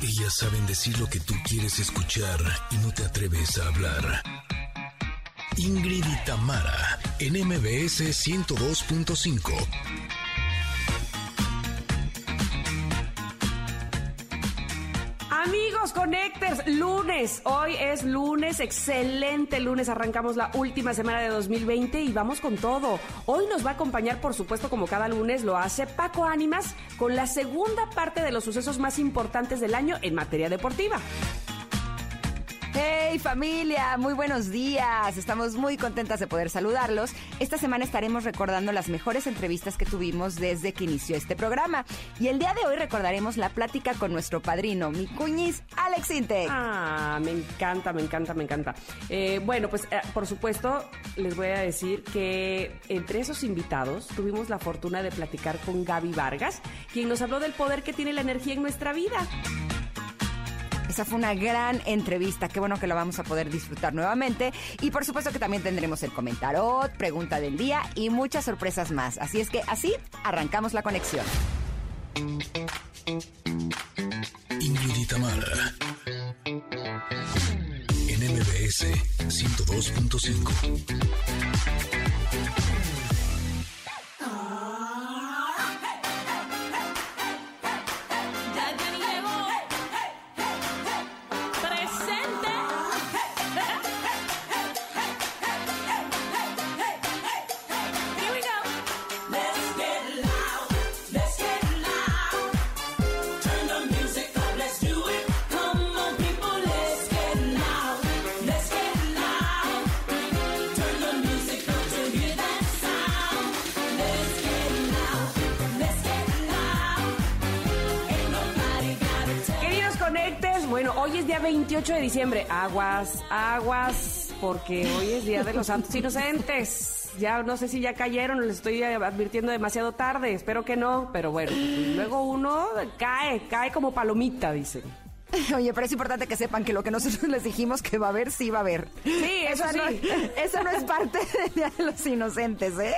Ellas saben decir lo que tú quieres escuchar y no te atreves a hablar. Ingrid y Tamara, en MBS 102.5. Connectors, lunes. Hoy es lunes, excelente lunes. Arrancamos la última semana de 2020 y vamos con todo. Hoy nos va a acompañar, por supuesto, como cada lunes lo hace Paco Ánimas, con la segunda parte de los sucesos más importantes del año en materia deportiva. Hey familia, muy buenos días. Estamos muy contentas de poder saludarlos. Esta semana estaremos recordando las mejores entrevistas que tuvimos desde que inició este programa. Y el día de hoy recordaremos la plática con nuestro padrino, mi cuñiz, Alex Intec. Ah, me encanta, me encanta, me encanta. Eh, bueno, pues eh, por supuesto les voy a decir que entre esos invitados tuvimos la fortuna de platicar con Gaby Vargas, quien nos habló del poder que tiene la energía en nuestra vida. Esa fue una gran entrevista. Qué bueno que la vamos a poder disfrutar nuevamente. Y por supuesto que también tendremos el comentarot, pregunta del día y muchas sorpresas más. Así es que así arrancamos la conexión. Ingrid y Tamara. En MBS 102.5. es día 28 de diciembre. Aguas, aguas, porque hoy es día de los santos inocentes. Ya no sé si ya cayeron, les estoy advirtiendo demasiado tarde, espero que no, pero bueno, luego uno cae, cae como palomita, dicen. Oye, pero es importante que sepan que lo que nosotros les dijimos que va a haber, sí va a haber. Sí, eso no, sí. eso no es parte del Día de los Inocentes, ¿eh?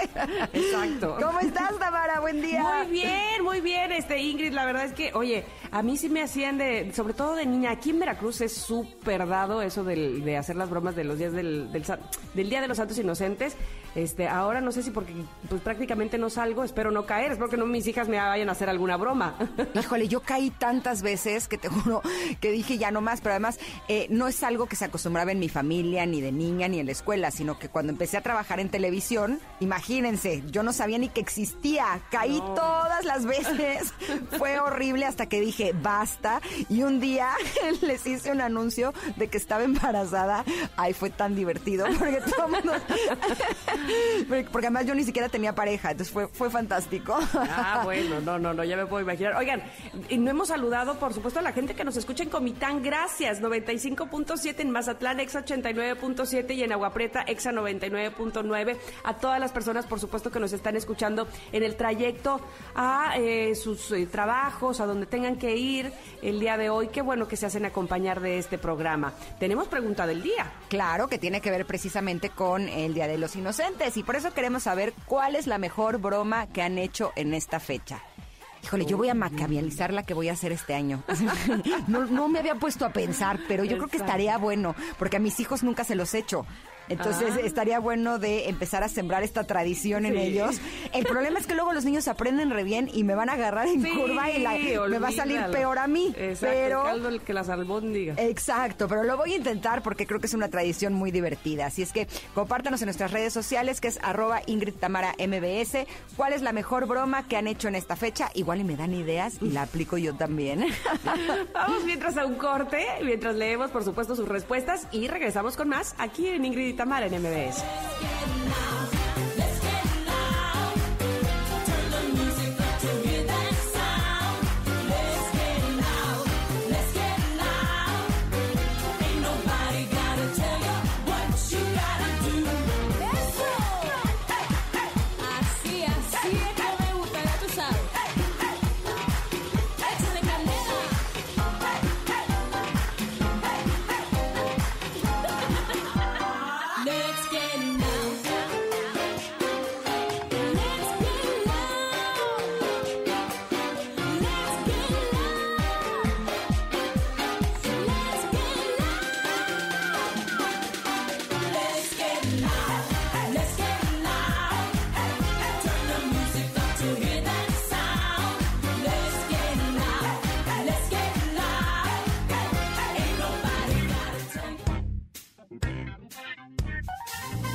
Exacto. ¿Cómo estás, Tamara? Buen día. Muy bien, muy bien, este Ingrid, la verdad es que, oye, a mí sí me hacían de, sobre todo de niña, aquí en Veracruz es súper dado eso del- de hacer las bromas de los días del, del, del Día de los Santos Inocentes. Este, ahora no sé si porque pues prácticamente no salgo, espero no caer, espero que no mis hijas me vayan a hacer alguna broma. Híjole, yo caí tantas veces que te juro que dije ya no más, pero además eh, no es algo que se acostumbraba en mi familia, ni de niña, ni en la escuela, sino que cuando empecé a trabajar en televisión, imagínense, yo no sabía ni que existía, caí No. todas las veces, fue horrible hasta que dije basta, y un día les hice un anuncio de que estaba embarazada, ay, fue tan divertido, porque todo el mundo- porque además yo ni siquiera tenía pareja, entonces fue, fue fantástico. Ah, bueno, no, no, no, ya me puedo imaginar. Oigan, y no hemos saludado, por supuesto, a la gente que nos escucha en Comitán. Gracias. 95.7 en Mazatlán, Exa 89.7 y en Agua Prieta, Exa 99.9. A todas las personas, por supuesto, que nos están escuchando en el trayecto a eh, sus eh, trabajos, a donde tengan que ir el día de hoy. Qué bueno que se hacen acompañar de este programa. Tenemos pregunta del día. Claro, que tiene que ver precisamente con el Día de los Inocentes y por eso queremos saber cuál es la mejor broma que han hecho en esta fecha. Híjole, yo voy a macabializar la que voy a hacer este año. No, no me había puesto a pensar, pero yo creo que estaría bueno, porque a mis hijos nunca se los he hecho. Entonces Ah. estaría bueno de empezar a sembrar esta tradición en ellos. El problema es que luego los niños aprenden re bien y me van a agarrar en Sí, curva y la- me va a salir peor a mí. Exacto, pero el caldo el que las albóndigas. Exacto, pero lo voy a intentar porque creo que es una tradición muy divertida. Así es que compártanos en nuestras redes sociales, que es arroba Ingrid Tamara MBS. ¿Cuál es la mejor broma que han hecho en esta fecha? Igual y me dan ideas y la aplico yo también. Vamos mientras a un corte, mientras leemos, por supuesto, sus respuestas y regresamos con más aquí en Ingrid Tamara en MBS.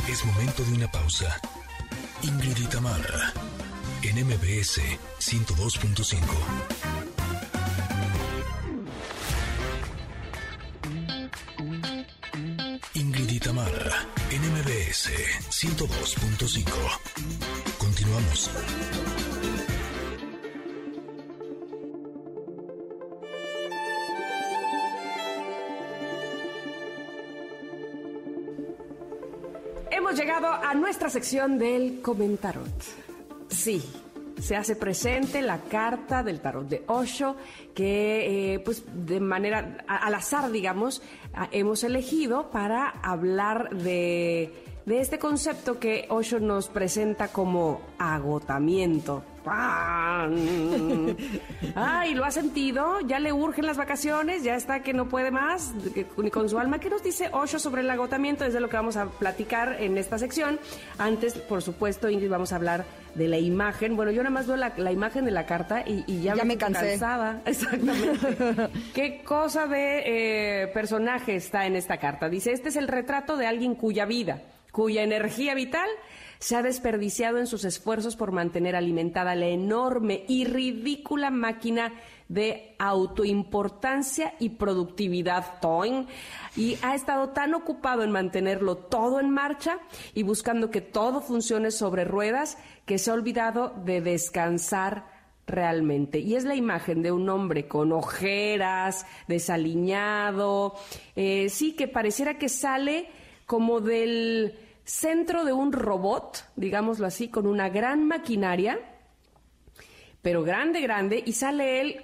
Es momento de una pausa. Ingrid y en MBS 102.5. Ingrid y en MBS 102.5. Continuamos. Sección del comentarot. Sí, se hace presente la carta del tarot de Osho, que eh, pues de manera al azar, digamos, hemos elegido para hablar de, de este concepto que Osho nos presenta como agotamiento. ¡Pam! Ay, ¿lo ha sentido? ¿Ya le urgen las vacaciones? ¿Ya está que no puede más? Ni con su alma. ¿Qué nos dice Osho sobre el agotamiento? Es de lo que vamos a platicar en esta sección. Antes, por supuesto, Ingrid, vamos a hablar de la imagen. Bueno, yo nada más veo la, la imagen de la carta y, y ya, Ya me siento cansé. cansada. Exactamente. ¿Qué cosa de eh, personaje está en esta carta? Dice, este es el retrato de alguien cuya vida, cuya energía vital se ha desperdiciado en sus esfuerzos por mantener alimentada la enorme y ridícula máquina de autoimportancia y productividad Toin y ha estado tan ocupado en mantenerlo todo en marcha y buscando que todo funcione sobre ruedas que se ha olvidado de descansar realmente. Y es la imagen de un hombre con ojeras, desaliñado, eh, sí, que pareciera que sale como del centro de un robot, digámoslo así, con una gran maquinaria, pero grande, grande, y sale él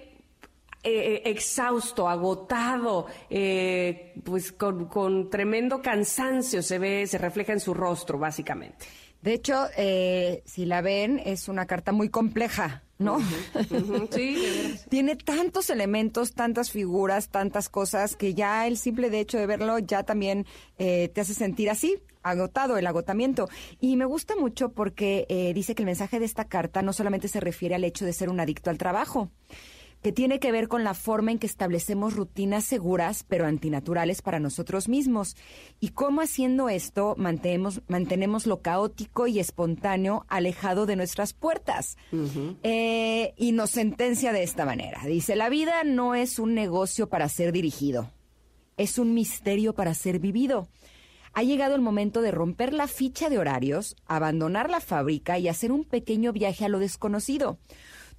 eh, exhausto, agotado, eh, pues con, con tremendo cansancio se ve, se refleja en su rostro, básicamente. De hecho, eh, si la ven, es una carta muy compleja, ¿no? Sí. Tiene tantos elementos, tantas figuras, tantas cosas, que ya el simple de hecho de verlo ya también eh, te hace sentir así, agotado, el agotamiento. Y me gusta mucho porque eh, dice que el mensaje de esta carta no solamente se refiere al hecho de ser un adicto al trabajo, que tiene que ver con la forma en que establecemos rutinas seguras pero antinaturales para nosotros mismos y cómo haciendo esto mantenemos, mantenemos lo caótico y espontáneo alejado de nuestras puertas. Eh, y nos sentencia de esta manera. Dice, la vida no es un negocio para ser dirigido, es un misterio para ser vivido. Ha llegado el momento de romper la ficha de horarios, abandonar la fábrica y hacer un pequeño viaje a lo desconocido.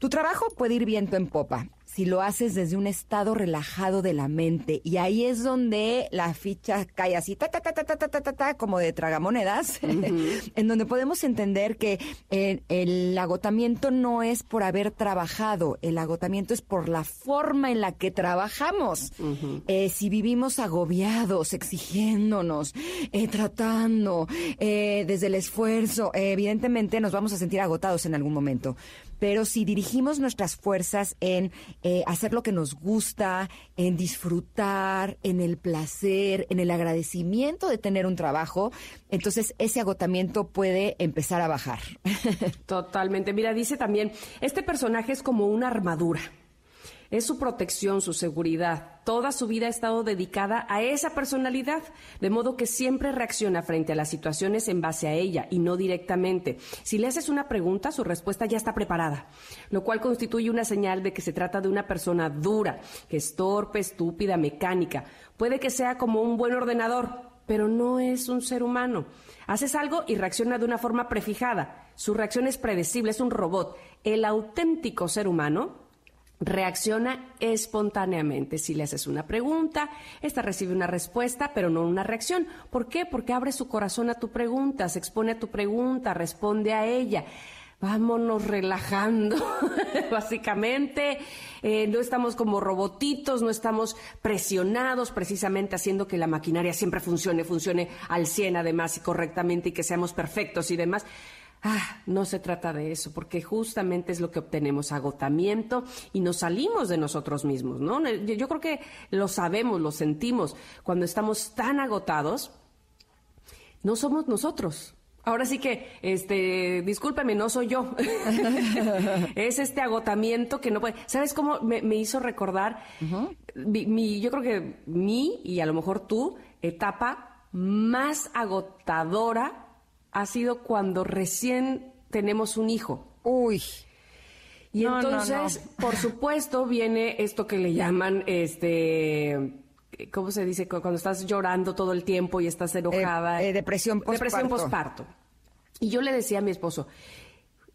Tu trabajo puede ir viento en popa si lo haces desde un estado relajado de la mente y ahí es donde la ficha cae así ta ta ta ta ta ta ta, ta, como de tragamonedas en donde podemos entender que eh, el agotamiento no es por haber trabajado el agotamiento es por la forma en la que trabajamos. Eh, si vivimos agobiados exigiéndonos eh, tratando eh, desde el esfuerzo eh, evidentemente nos vamos a sentir agotados en algún momento pero si dirigimos nuestras fuerzas en eh, hacer lo que nos gusta, en disfrutar, en el placer, en el agradecimiento de tener un trabajo, entonces ese agotamiento puede empezar a bajar. Totalmente. Mira, dice también, este personaje es como una armadura. Es su protección, su seguridad. Toda su vida ha estado dedicada a esa personalidad, de modo que siempre reacciona frente a las situaciones en base a ella y no directamente. Si le haces una pregunta, su respuesta ya está preparada, lo cual constituye una señal de que se trata de una persona dura, que es torpe, estúpida, mecánica. Puede que sea como un buen ordenador, pero no es un ser humano. Haces algo y reacciona de una forma prefijada. Su reacción es predecible, es un robot. El auténtico ser humano reacciona espontáneamente. Si le haces una pregunta, esta recibe una respuesta, pero no una reacción. ¿Por qué? Porque abre su corazón a tu pregunta, se expone a tu pregunta, responde a ella. Vámonos relajando, básicamente. Eh, no estamos como robotitos, no estamos presionados, precisamente haciendo que la maquinaria siempre funcione, funcione al 100 además y correctamente y que seamos perfectos y demás. Ah, no se trata de eso, porque justamente es lo que obtenemos, agotamiento y nos salimos de nosotros mismos, ¿no? Yo, creo que lo sabemos, lo sentimos. Cuando estamos tan agotados, no somos nosotros. Ahora sí que, este, discúlpeme, no soy yo. es este agotamiento que no puede. ¿Sabes cómo me, me hizo recordar? mi, mi- yo creo que mi y a lo mejor tú etapa más agotadora ha sido cuando recién tenemos un hijo. Uy. Y No, no, entonces, por supuesto, viene esto que le llaman, este, ¿cómo se dice? Cu- Cuando estás llorando todo el tiempo y estás enojada. Eh, eh, depresión Depresión postparto. posparto. Y yo le decía a mi esposo,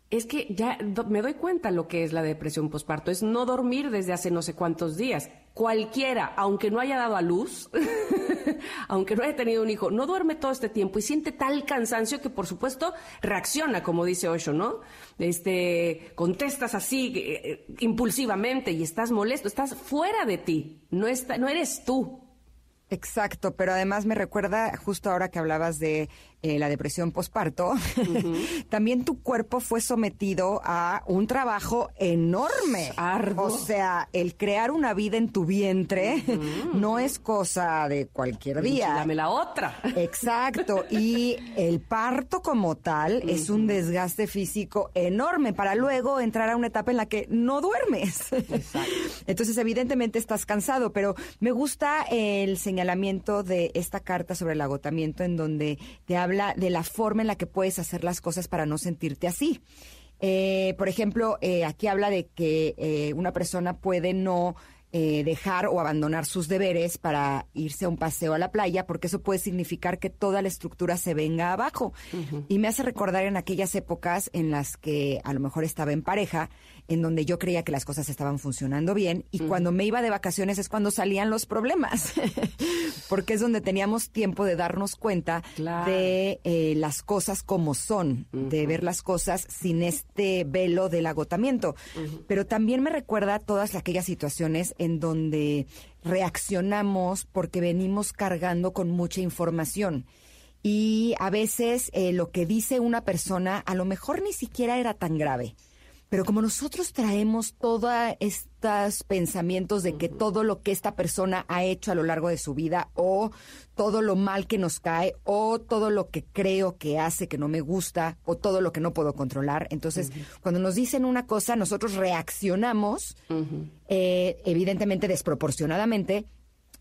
es que ya me doy cuenta lo que es la depresión posparto, es no dormir desde hace no sé cuántos días. Cualquiera, aunque no haya dado a luz, aunque no haya tenido un hijo, no duerme todo este tiempo y siente tal cansancio que por supuesto reacciona, como dice Osho, ¿no? Este, contestas así eh, eh, impulsivamente y estás molesto, estás fuera de ti, no está, no eres tú. Exacto, pero además me recuerda justo ahora que hablabas de eh, la depresión posparto, también tu cuerpo fue sometido a un trabajo enorme. Arduo. O sea, el crear una vida en tu vientre no es cosa de cualquier día. Dame la otra. Exacto, y el parto como tal es un desgaste físico enorme para luego entrar a una etapa en la que no duermes. Entonces, evidentemente estás cansado, pero me gusta el señalamiento de esta carta sobre el agotamiento en donde te habla de la forma en la que puedes hacer las cosas para no sentirte así. Eh, por ejemplo, eh, aquí habla de que eh, una persona puede no dejar o abandonar sus deberes para irse a un paseo a la playa, porque eso puede significar que toda la estructura se venga abajo. Y me hace recordar en aquellas épocas en las que a lo mejor estaba en pareja, en donde yo creía que las cosas estaban funcionando bien, y cuando me iba de vacaciones es cuando salían los problemas, porque es donde teníamos tiempo de darnos cuenta Claro. de eh, las cosas como son, de ver las cosas sin este velo del agotamiento. Pero también me recuerda todas aquellas situaciones en donde reaccionamos porque venimos cargando con mucha información. Y a veces eh, lo que dice una persona a lo mejor ni siquiera era tan grave. Pero como nosotros traemos todos estos pensamientos de que todo lo que esta persona ha hecho a lo largo de su vida o todo lo mal que nos cae o todo lo que creo que hace que no me gusta o todo lo que no puedo controlar, entonces cuando nos dicen una cosa nosotros reaccionamos eh, evidentemente desproporcionadamente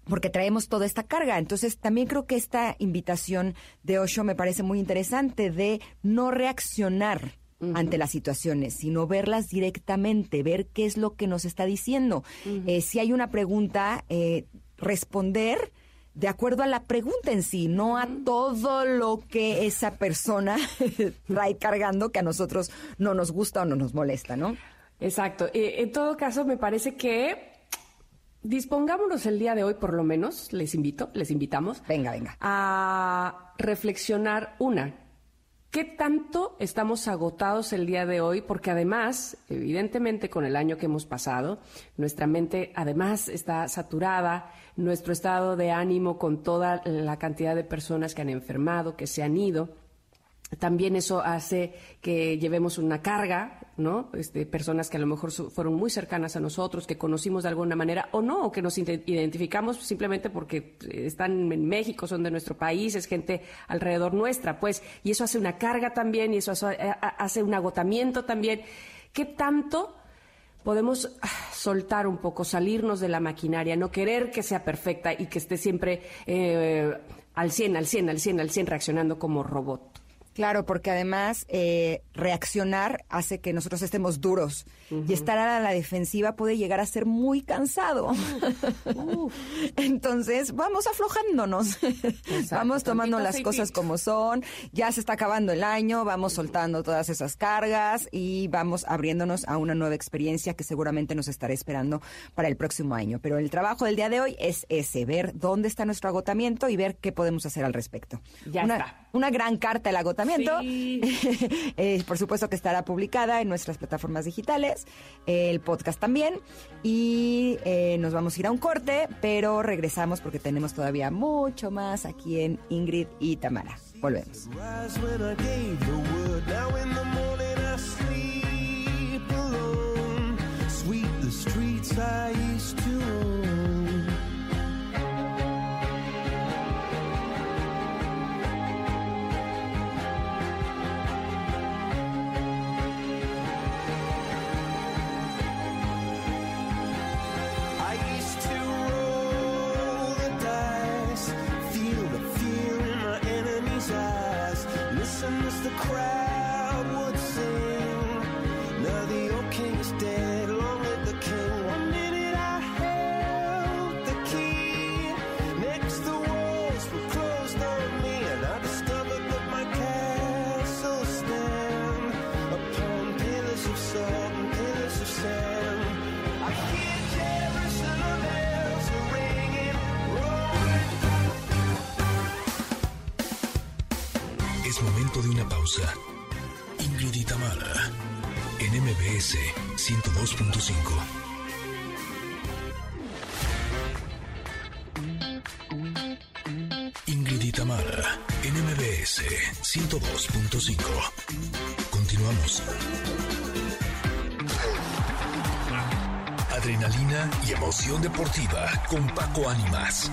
porque traemos toda esta carga. Entonces, también creo que esta invitación de Osho me parece muy interesante de no reaccionar ante las situaciones, sino verlas directamente, ver qué es lo que nos está diciendo. Eh, si hay una pregunta, eh, responder de acuerdo a la pregunta en sí, no a todo lo que esa persona trae cargando que a nosotros no nos gusta o no nos molesta, ¿no? Exacto. Eh, en todo caso, me parece que dispongámonos el día de hoy, por lo menos, les invito, les invitamos, Venga, venga. a reflexionar una. ¿Qué tanto estamos agotados el día de hoy? Porque además, evidentemente, con el año que hemos pasado, nuestra mente además está saturada, nuestro estado de ánimo con toda la cantidad de personas que han enfermado, que se han ido. También eso hace que llevemos una carga, ¿no? Este, personas que a lo mejor fueron muy cercanas a nosotros, que conocimos de alguna manera o no, o que nos ide- identificamos simplemente porque están en México, son de nuestro país, es gente alrededor nuestra, pues, y eso hace una carga también y eso hace, eh, un agotamiento también. ¿Qué tanto podemos ah, soltar un poco, salirnos de la maquinaria, no querer que sea perfecta y que esté siempre eh, al 100, al 100, al 100, al 100 reaccionando como robot? Claro, porque además eh, reaccionar hace que nosotros estemos duros y estar a la defensiva puede llegar a ser muy cansado. Entonces, vamos aflojándonos, vamos tomando las cosas como son, ya se está acabando el año, vamos soltando todas esas cargas y vamos abriéndonos a una nueva experiencia que seguramente nos estará esperando para el próximo año. Pero el trabajo del día de hoy es ese, ver dónde está nuestro agotamiento y ver qué podemos hacer al respecto. Ya una, está. una gran carta del agotamiento. Sí. Eh, por supuesto que estará publicada en nuestras plataformas digitales, el podcast también. Y eh, nos vamos a ir a un corte, pero regresamos porque tenemos todavía mucho más aquí en Ingrid y Tamara. Volvemos. The I. pausa. Ingrid y en MBS 102.5. Ingrid y Tamara, en MBS 102.5. Continuamos. Adrenalina y emoción deportiva con Paco Ánimas.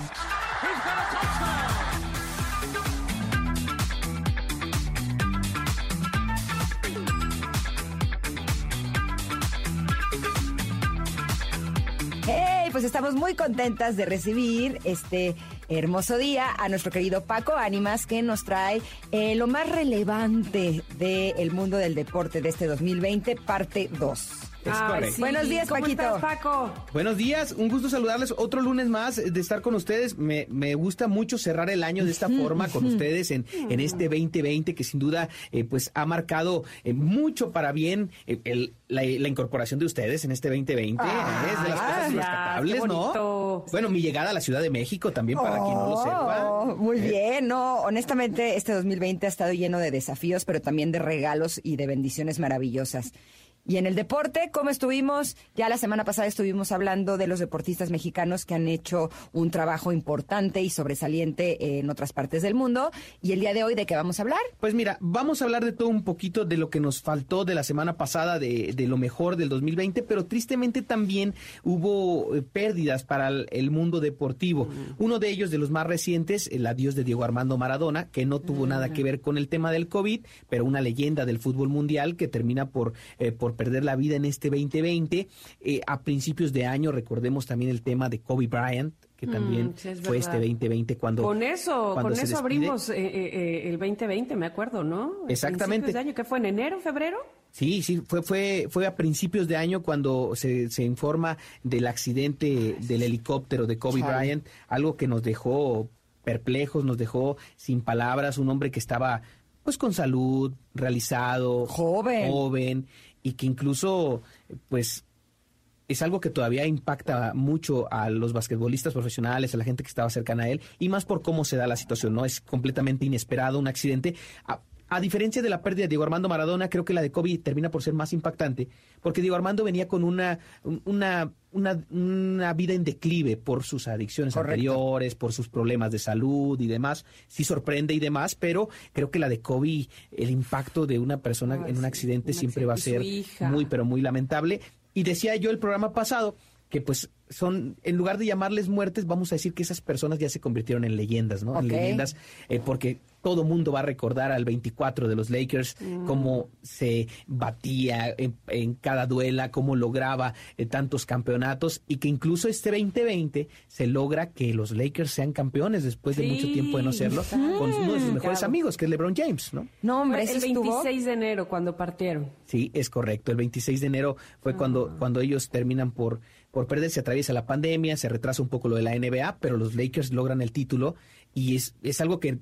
Pues estamos muy contentas de recibir este hermoso día a nuestro querido Paco Ánimas que nos trae eh, lo más relevante del mundo del deporte de este 2020, parte 2. Es Ay, correcto. sí. Buenos días, ¿Cómo Paquito. estás, Paco? Buenos días, un gusto saludarles. Otro lunes más de estar con ustedes. Me, me gusta mucho cerrar el año de esta forma con ustedes en, en este 2020 que sin duda eh, pues ha marcado eh, mucho para bien eh, el- la, la incorporación de ustedes en este 2020. Ah, es de las cosas rescatables, qué ¿no? Bueno, mi llegada a la Ciudad de México también para quien no lo sepa. Oh, Muy bien, no, honestamente este 2020 ha estado lleno de desafíos, pero también de regalos y de bendiciones maravillosas. Y en el deporte, ¿cómo estuvimos? Ya la semana pasada estuvimos hablando de los deportistas mexicanos que han hecho un trabajo importante y sobresaliente en otras partes del mundo. Y el día de hoy, ¿de qué vamos a hablar? Pues mira, vamos a hablar de todo un poquito de lo que nos faltó de la semana pasada, de, de lo mejor del 2020, pero tristemente también hubo eh, pérdidas para el, el mundo deportivo. Uno de ellos, de los más recientes, el adiós de Diego Armando Maradona, que no tuvo nada que ver con el tema del COVID, pero una leyenda del fútbol mundial que termina por, eh, por perder la vida en este 2020. Eh, a principios de año, recordemos también el tema de Kobe Bryant, que también Mm, sí, es fue este verdad. 2020 cuando... Con eso, cuando con eso abrimos eh, eh, eh, el 2020, me acuerdo, ¿no? Exactamente. de año, ¿qué fue? ¿En enero, febrero? Sí, sí, fue, fue, fue a principios de año cuando se, se informa del accidente del helicóptero de Kobe Chale. Bryant, algo que nos dejó perplejos, nos dejó sin palabras, un hombre que estaba pues con salud, realizado, Joven. joven y que incluso pues es algo que todavía impacta mucho a los basquetbolistas profesionales, a la gente que estaba cercana a él, y más por cómo se da la situación, ¿no? Es completamente inesperado, un accidente. A, diferencia de la pérdida de Diego Armando Maradona, creo que la de Kobe termina por ser más impactante, porque Diego Armando venía con una, un- una, una, una vida en declive por sus adicciones Correcto. anteriores, por sus problemas de salud y demás. Sí sorprende y demás, pero creo que la de Kobe, el impacto de una persona Ay, en un accidente siempre va a ser muy, pero muy lamentable. Y decía yo el programa pasado que pues son, en lugar de llamarles muertes, vamos a decir que esas personas ya se convirtieron en leyendas, ¿no? En leyendas, eh, porque todo mundo va a recordar al 24 de los Lakers, Mm. cómo se batía en, en cada duela, cómo lograba eh, tantos campeonatos y que incluso este 2020 se logra que los Lakers sean campeones después de mucho tiempo de no serlo, con uno de sus mejores claro. amigos, que es LeBron James, ¿no? No, hombre, el ese estuvo... 26 de enero, cuando partieron. Sí, es correcto. El 26 de enero fue cuando, cuando ellos terminan por, por perder, se atraviesa la pandemia, se retrasa un poco lo de la NBA, pero los Lakers logran el título y es, es algo que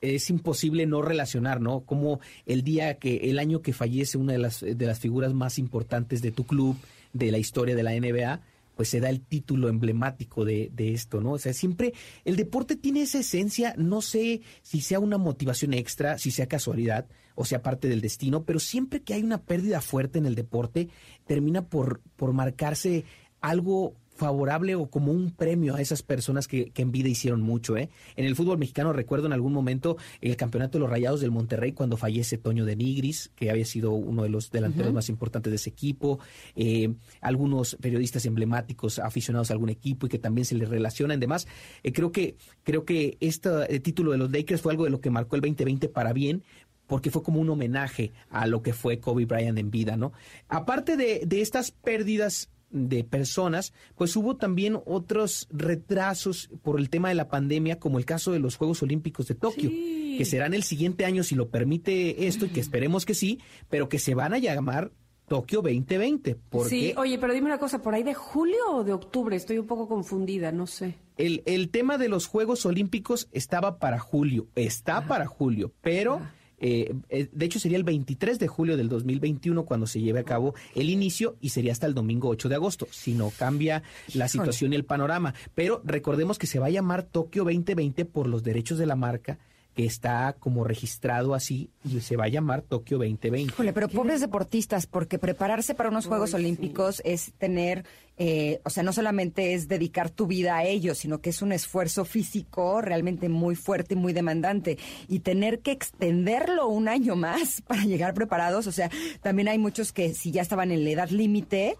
es imposible no relacionar, ¿no? Como el día que, el año que fallece una de las, de las figuras más importantes de tu club, de la historia de la NBA, pues se da el título emblemático de, de esto, ¿no? O sea, siempre el deporte tiene esa esencia, no sé si sea una motivación extra, si sea casualidad o sea parte del destino, pero siempre que hay una pérdida fuerte en el deporte, termina por, por marcarse algo favorable o como un premio a esas personas que, que en vida hicieron mucho. ¿eh? En el fútbol mexicano recuerdo en algún momento el campeonato de los Rayados del Monterrey cuando fallece Toño de Nigris, que había sido uno de los delanteros más importantes de ese equipo, eh, algunos periodistas emblemáticos aficionados a algún equipo y que también se les relaciona en demás. Eh, creo que creo que este título de los Lakers fue algo de lo que marcó el 2020 para bien, porque fue como un homenaje a lo que fue Kobe Bryant en vida, ¿no? Aparte de, de estas pérdidas de personas, pues hubo también otros retrasos por el tema de la pandemia, como el caso de los Juegos Olímpicos de Tokio, Sí. que serán el siguiente año si lo permite esto y que esperemos que sí, pero que se van a llamar Tokio 2020, porque Sí, oye, pero dime una cosa, ¿por ahí de julio o de octubre? Estoy un poco confundida, no sé. el, el tema de los Juegos Olímpicos estaba para julio, está para julio, pero eh, de hecho sería el 23 de julio del 2021 cuando se lleve a cabo el inicio y sería hasta el domingo 8 de agosto, si no cambia la situación y el panorama. Pero recordemos que se va a llamar Tokio 2020 por los derechos de la marca que está como registrado así y se va a llamar Tokio 2020. Híjole, pero pobres deportistas, porque prepararse para unos Juegos Olímpicos es tener, eh, o sea, no solamente es dedicar tu vida a ellos, sino que es un esfuerzo físico realmente muy fuerte y muy demandante. Y tener que extenderlo un año más para llegar preparados, o sea, también hay muchos que si ya estaban en la edad límite,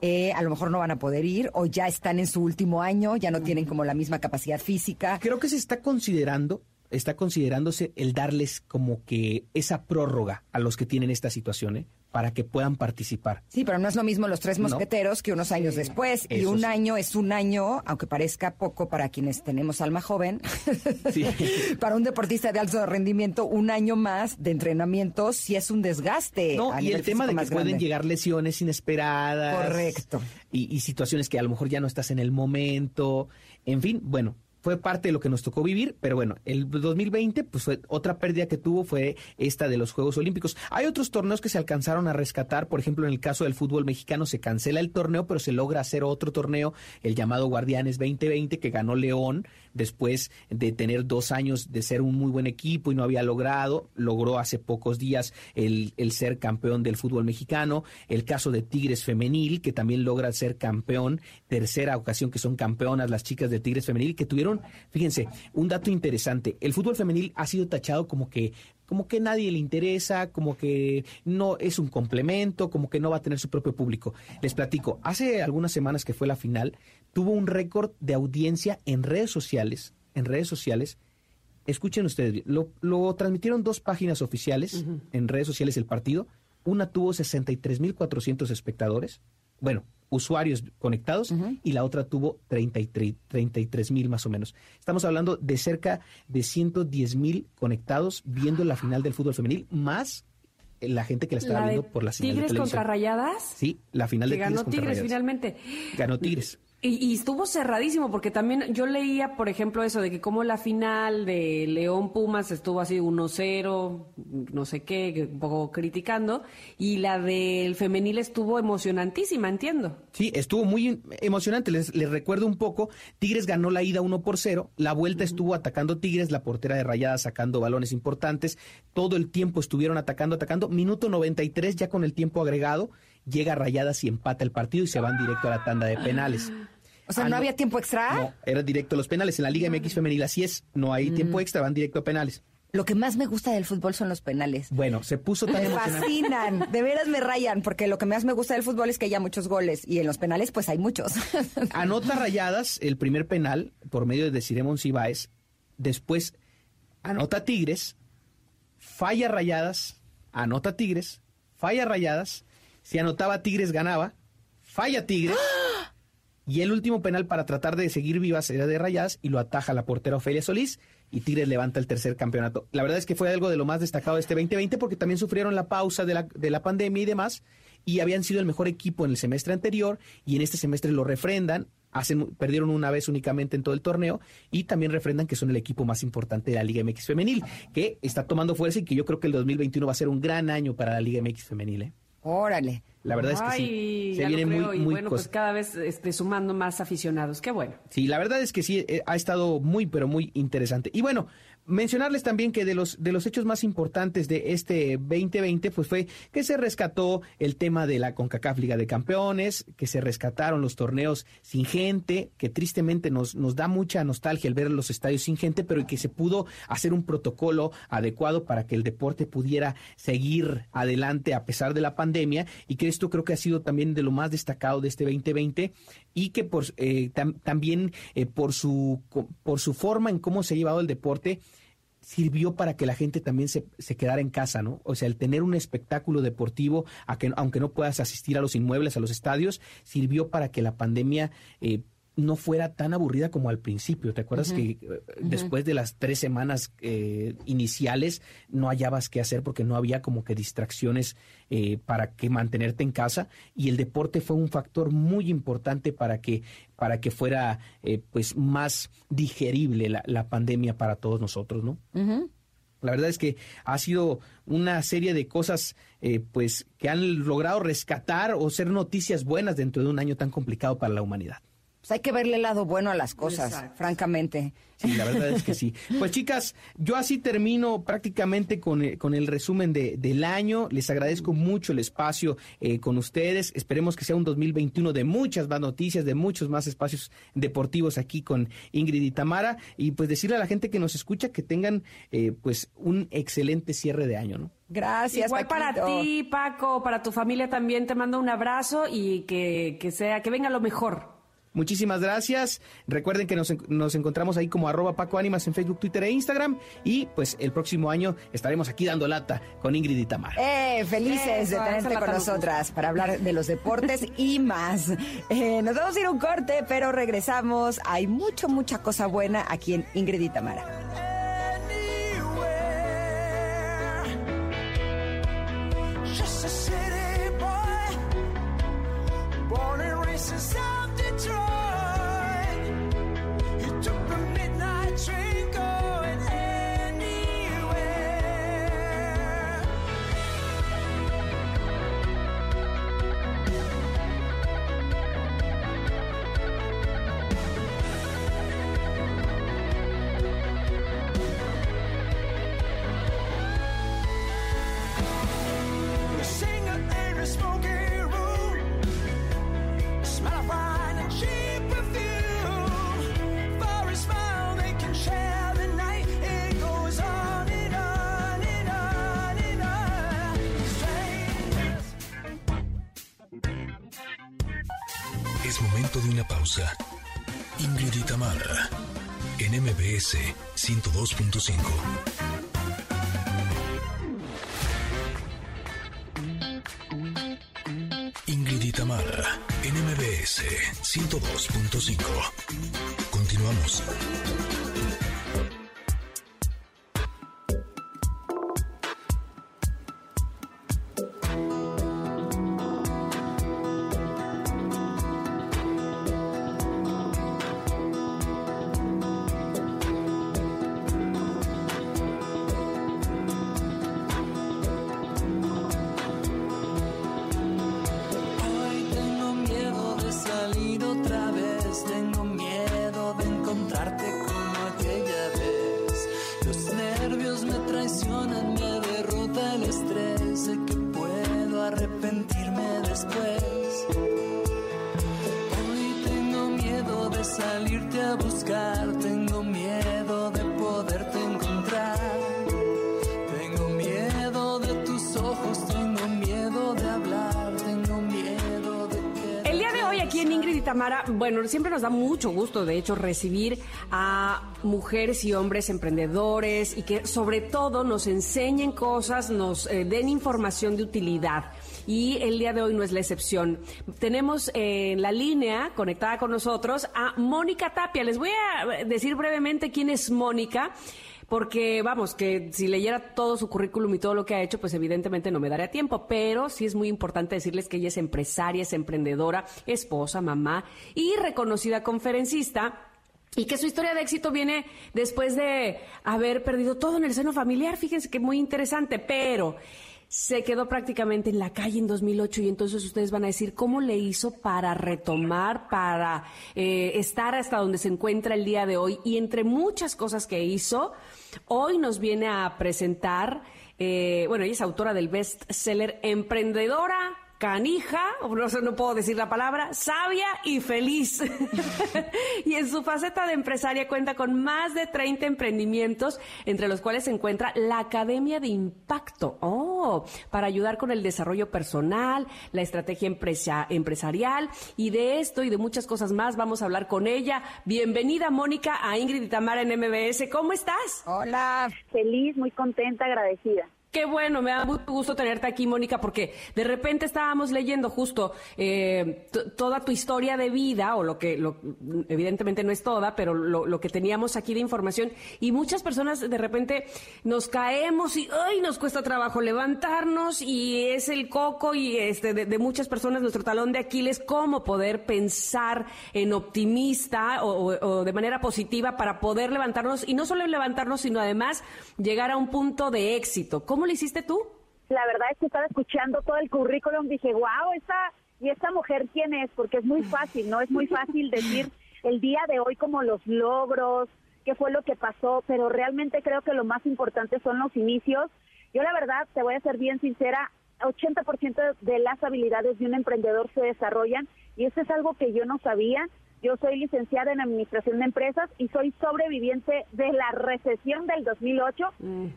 eh, a lo mejor no van a poder ir o ya están en su último año, ya no tienen como la misma capacidad física. Creo que se está considerando, está considerándose el darles como que esa prórroga a los que tienen esta situación, ¿eh? para que puedan participar. Sí, pero no es lo mismo los tres No. mosqueteros que unos años después. Y un año es un año, aunque parezca poco para quienes tenemos alma joven. Sí. para un deportista de alto rendimiento, un año más de entrenamiento sí es un desgaste. No, y el tema de que pueden grande. llegar lesiones inesperadas. Correcto. Y, y situaciones que a lo mejor ya no estás en el momento. En fin, bueno, fue parte de lo que nos tocó vivir, pero bueno, el 2020, pues fue otra pérdida que tuvo fue esta de los Juegos Olímpicos. Hay otros torneos que se alcanzaron a rescatar, por ejemplo, en el caso del fútbol mexicano se cancela el torneo, pero se logra hacer otro torneo, el llamado Guardianes 2020, que ganó León después de tener dos años de ser un muy buen equipo y no había logrado, logró hace pocos días el, el ser campeón del fútbol mexicano, el caso de Tigres Femenil, que también logra ser campeón, tercera ocasión que son campeonas las chicas de Tigres Femenil, que tuvieron, fíjense, un dato interesante, el fútbol femenil ha sido tachado como que como que nadie le interesa, como que no es un complemento, como que no va a tener su propio público. Les platico, hace algunas semanas que fue la final, tuvo un récord de audiencia en redes sociales, en redes sociales. Escuchen ustedes, bien, lo, lo transmitieron dos páginas oficiales en redes sociales el partido. Una tuvo 63.400 espectadores, bueno, usuarios conectados, y la otra tuvo 33 mil más o menos. Estamos hablando de cerca de 110 mil conectados viendo la final del fútbol femenil, más la gente que la estaba La de viendo por la señal de Tigres televisión. contra Rayadas. Sí, la final que de ganó Tigres, contra Tigres Rayadas. finalmente. Ganó Tigres. Y, y estuvo cerradísimo porque también yo leía, por ejemplo, eso de que como la final de León Pumas estuvo así 1-0, no sé qué, un poco criticando, y la del femenil estuvo emocionantísima, entiendo. Sí, estuvo muy emocionante. Les, les recuerdo un poco. Tigres ganó la ida 1 por 0. La vuelta estuvo atacando Tigres, la portera de Rayadas sacando balones importantes. Todo el tiempo estuvieron atacando, atacando. Minuto 93, ya con el tiempo agregado, llega Rayadas y empata el partido y se van directo a la tanda de penales. O sea, Ah, ¿no, no. había tiempo extra? No, era directo a los penales. En la Liga MX femenil así es. No hay tiempo extra, van directo a penales. Lo que más me gusta del fútbol son los penales. Bueno, se puso tan Me emocionante. fascinan, de veras me rayan, porque lo que más me gusta del fútbol es que haya muchos goles y en los penales pues hay muchos. Anota Rayadas el primer penal por medio de Desiree Monsiváis. Después anota Tigres, falla Rayadas, anota Tigres, falla Rayadas. Si anotaba Tigres ganaba, falla Tigres. Y el último penal para tratar de seguir vivas era de Rayadas y lo ataja la portera Ofelia Solís y Tigres levanta el tercer campeonato. La verdad es que fue algo de lo más destacado de este 2020 porque también sufrieron la pausa de la, de la pandemia y demás y habían sido el mejor equipo en el semestre anterior y en este semestre lo refrendan. Hacen, perdieron una vez únicamente en todo el torneo y también refrendan que son el equipo más importante de la Liga MX femenil, que está tomando fuerza y que yo creo que el 2021 va a ser un gran año para la Liga MX femenil. ¿eh? Órale. La verdad es que Ay, sí. Se viene creo, muy, y muy bueno, pues cada vez este, sumando más aficionados. Qué bueno. Sí, la verdad es que sí, eh, ha estado muy, pero muy interesante. Y bueno, mencionarles también que de los, de los hechos más importantes de este 2020, pues fue que se rescató el tema de la CONCACAF Liga de Campeones, que se rescataron los torneos sin gente, que tristemente nos, nos da mucha nostalgia el ver los estadios sin gente, pero que se pudo hacer un protocolo adecuado para que el deporte pudiera seguir adelante a pesar de la pandemia y que esto creo que ha sido también de lo más destacado de este 2020 y que por, eh, tam- también eh, por, su, por su forma en cómo se ha llevado el deporte sirvió para que la gente también se, se quedara en casa, ¿no? O sea, el tener un espectáculo deportivo, a que, aunque no puedas asistir a los inmuebles, a los estadios, sirvió para que la pandemia eh, no fuera tan aburrida como al principio. ¿Te acuerdas que eh, después de las tres semanas eh, iniciales no hallabas qué hacer porque no había como que distracciones eh, para que mantenerte en casa? Y el deporte fue un factor muy importante para que, para que fuera eh, pues más digerible la, la pandemia para todos nosotros, ¿no? La verdad es que ha sido una serie de cosas eh, pues que han logrado rescatar o ser noticias buenas dentro de un año tan complicado para la humanidad. Pues hay que verle el lado bueno a las cosas, Exacto. francamente. Sí, la verdad es que sí. Pues chicas, yo así termino prácticamente con, el- con el resumen de- del año. Les agradezco mucho el espacio eh, con ustedes. Esperemos que sea un 2021 de muchas más noticias, de muchos más espacios deportivos aquí con Ingrid y Tamara. Y pues decirle a la gente que nos escucha que tengan eh, pues un excelente cierre de año, ¿no? Gracias, Igual para Paquito. ti, Paco, para tu familia también te mando un abrazo y que, que sea, que venga lo mejor. Muchísimas gracias. Recuerden que nos, nos encontramos ahí como arroba Paco Ánimas en Facebook, Twitter e Instagram. Y pues el próximo año estaremos aquí dando lata con Ingrid y Tamara. Eh, felices Eso, de tenerte lata con nos nosotras para hablar de los deportes y más. Eh, nos vamos a ir a un corte, pero regresamos. Hay mucho, mucha cosa buena aquí en Ingrid y Tamara. Just a city boy, born and raised in 102.5. Ingrid y Tamara, en MBS 102.5. Continuamos. Bueno, siempre nos da mucho gusto, de hecho, recibir a mujeres y hombres emprendedores y que sobre todo nos enseñen cosas, nos eh, den información de utilidad. Y el día de hoy no es la excepción. Tenemos eh, en la línea conectada con nosotros a Mónica Tapia. Les voy a decir brevemente quién es Mónica. Porque, vamos, que si leyera todo su currículum y todo lo que ha hecho, pues evidentemente no me daría tiempo. Pero sí es muy importante decirles que ella es empresaria, es emprendedora, esposa, mamá y reconocida conferencista. Y que su historia de éxito viene después de haber perdido todo en el seno familiar. Fíjense que muy interesante, pero se quedó prácticamente en la calle en 2008 y entonces ustedes van a decir cómo le hizo para retomar, para eh, estar hasta donde se encuentra el día de hoy. Y entre muchas cosas que hizo, hoy nos viene a presentar, eh, bueno, ella es autora del bestseller Emprendedora. Canija, no, no puedo decir la palabra, sabia y feliz. y en su faceta de empresaria cuenta con más de 30 emprendimientos, entre los cuales se encuentra la Academia de Impacto, oh, para ayudar con el desarrollo personal, la estrategia empresa- empresarial, y de esto y de muchas cosas más vamos a hablar con ella. Bienvenida, Mónica, a Ingrid y Tamara en MBS. ¿Cómo estás? Hola. feliz, muy contenta, agradecida. Qué bueno, me da mucho gusto tenerte aquí, Mónica, porque de repente estábamos leyendo justo eh, toda tu historia de vida, o lo que, lo- evidentemente no es toda, pero lo, lo que teníamos aquí de información, y muchas personas de repente nos caemos y ¡ay! nos cuesta trabajo levantarnos, y es el coco y este de, muchas personas nuestro talón de Aquiles, cómo poder pensar en optimista o, de manera positiva para poder levantarnos, y no solo levantarnos, sino además llegar a un punto de éxito. ¿Cómo lo hiciste tú? La verdad es que estaba escuchando todo el currículum, dije, wow, esta, ¿y esta mujer quién es? Porque es muy fácil, ¿no? Es muy fácil decir el día de hoy como los logros, qué fue lo que pasó, pero realmente creo que lo más importante son los inicios. Yo la verdad, te voy a ser bien sincera, 80% de las habilidades de un emprendedor se desarrollan y eso es algo que yo no sabía. Yo soy licenciada en Administración de Empresas y soy sobreviviente de la recesión del 2008.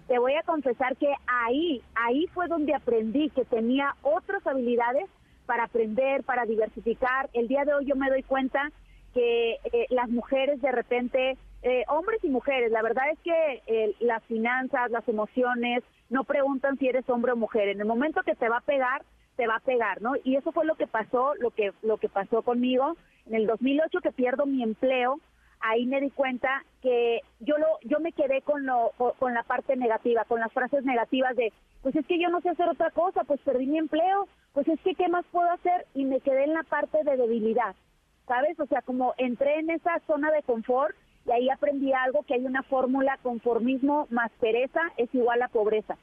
Te voy a confesar que ahí, ahí fue donde aprendí que tenía otras habilidades para aprender, para diversificar. El día de hoy yo me doy cuenta que eh, las mujeres de repente, eh, hombres y mujeres, la verdad es que eh, las finanzas, las emociones, no preguntan si eres hombre o mujer. En el momento que te va a pegar, te va a pegar, ¿no? Y eso fue lo que pasó, lo que lo que pasó conmigo en el 2008 que pierdo mi empleo. Ahí me di cuenta que yo lo yo me quedé con lo con- la parte negativa, con las frases negativas de, pues es que yo no sé hacer otra cosa, pues perdí mi empleo, pues es que qué más puedo hacer y me quedé en la parte de debilidad. ¿sabes? O sea, como entré en esa zona de confort y ahí aprendí algo, que hay una fórmula, conformismo más pereza es igual a pobreza.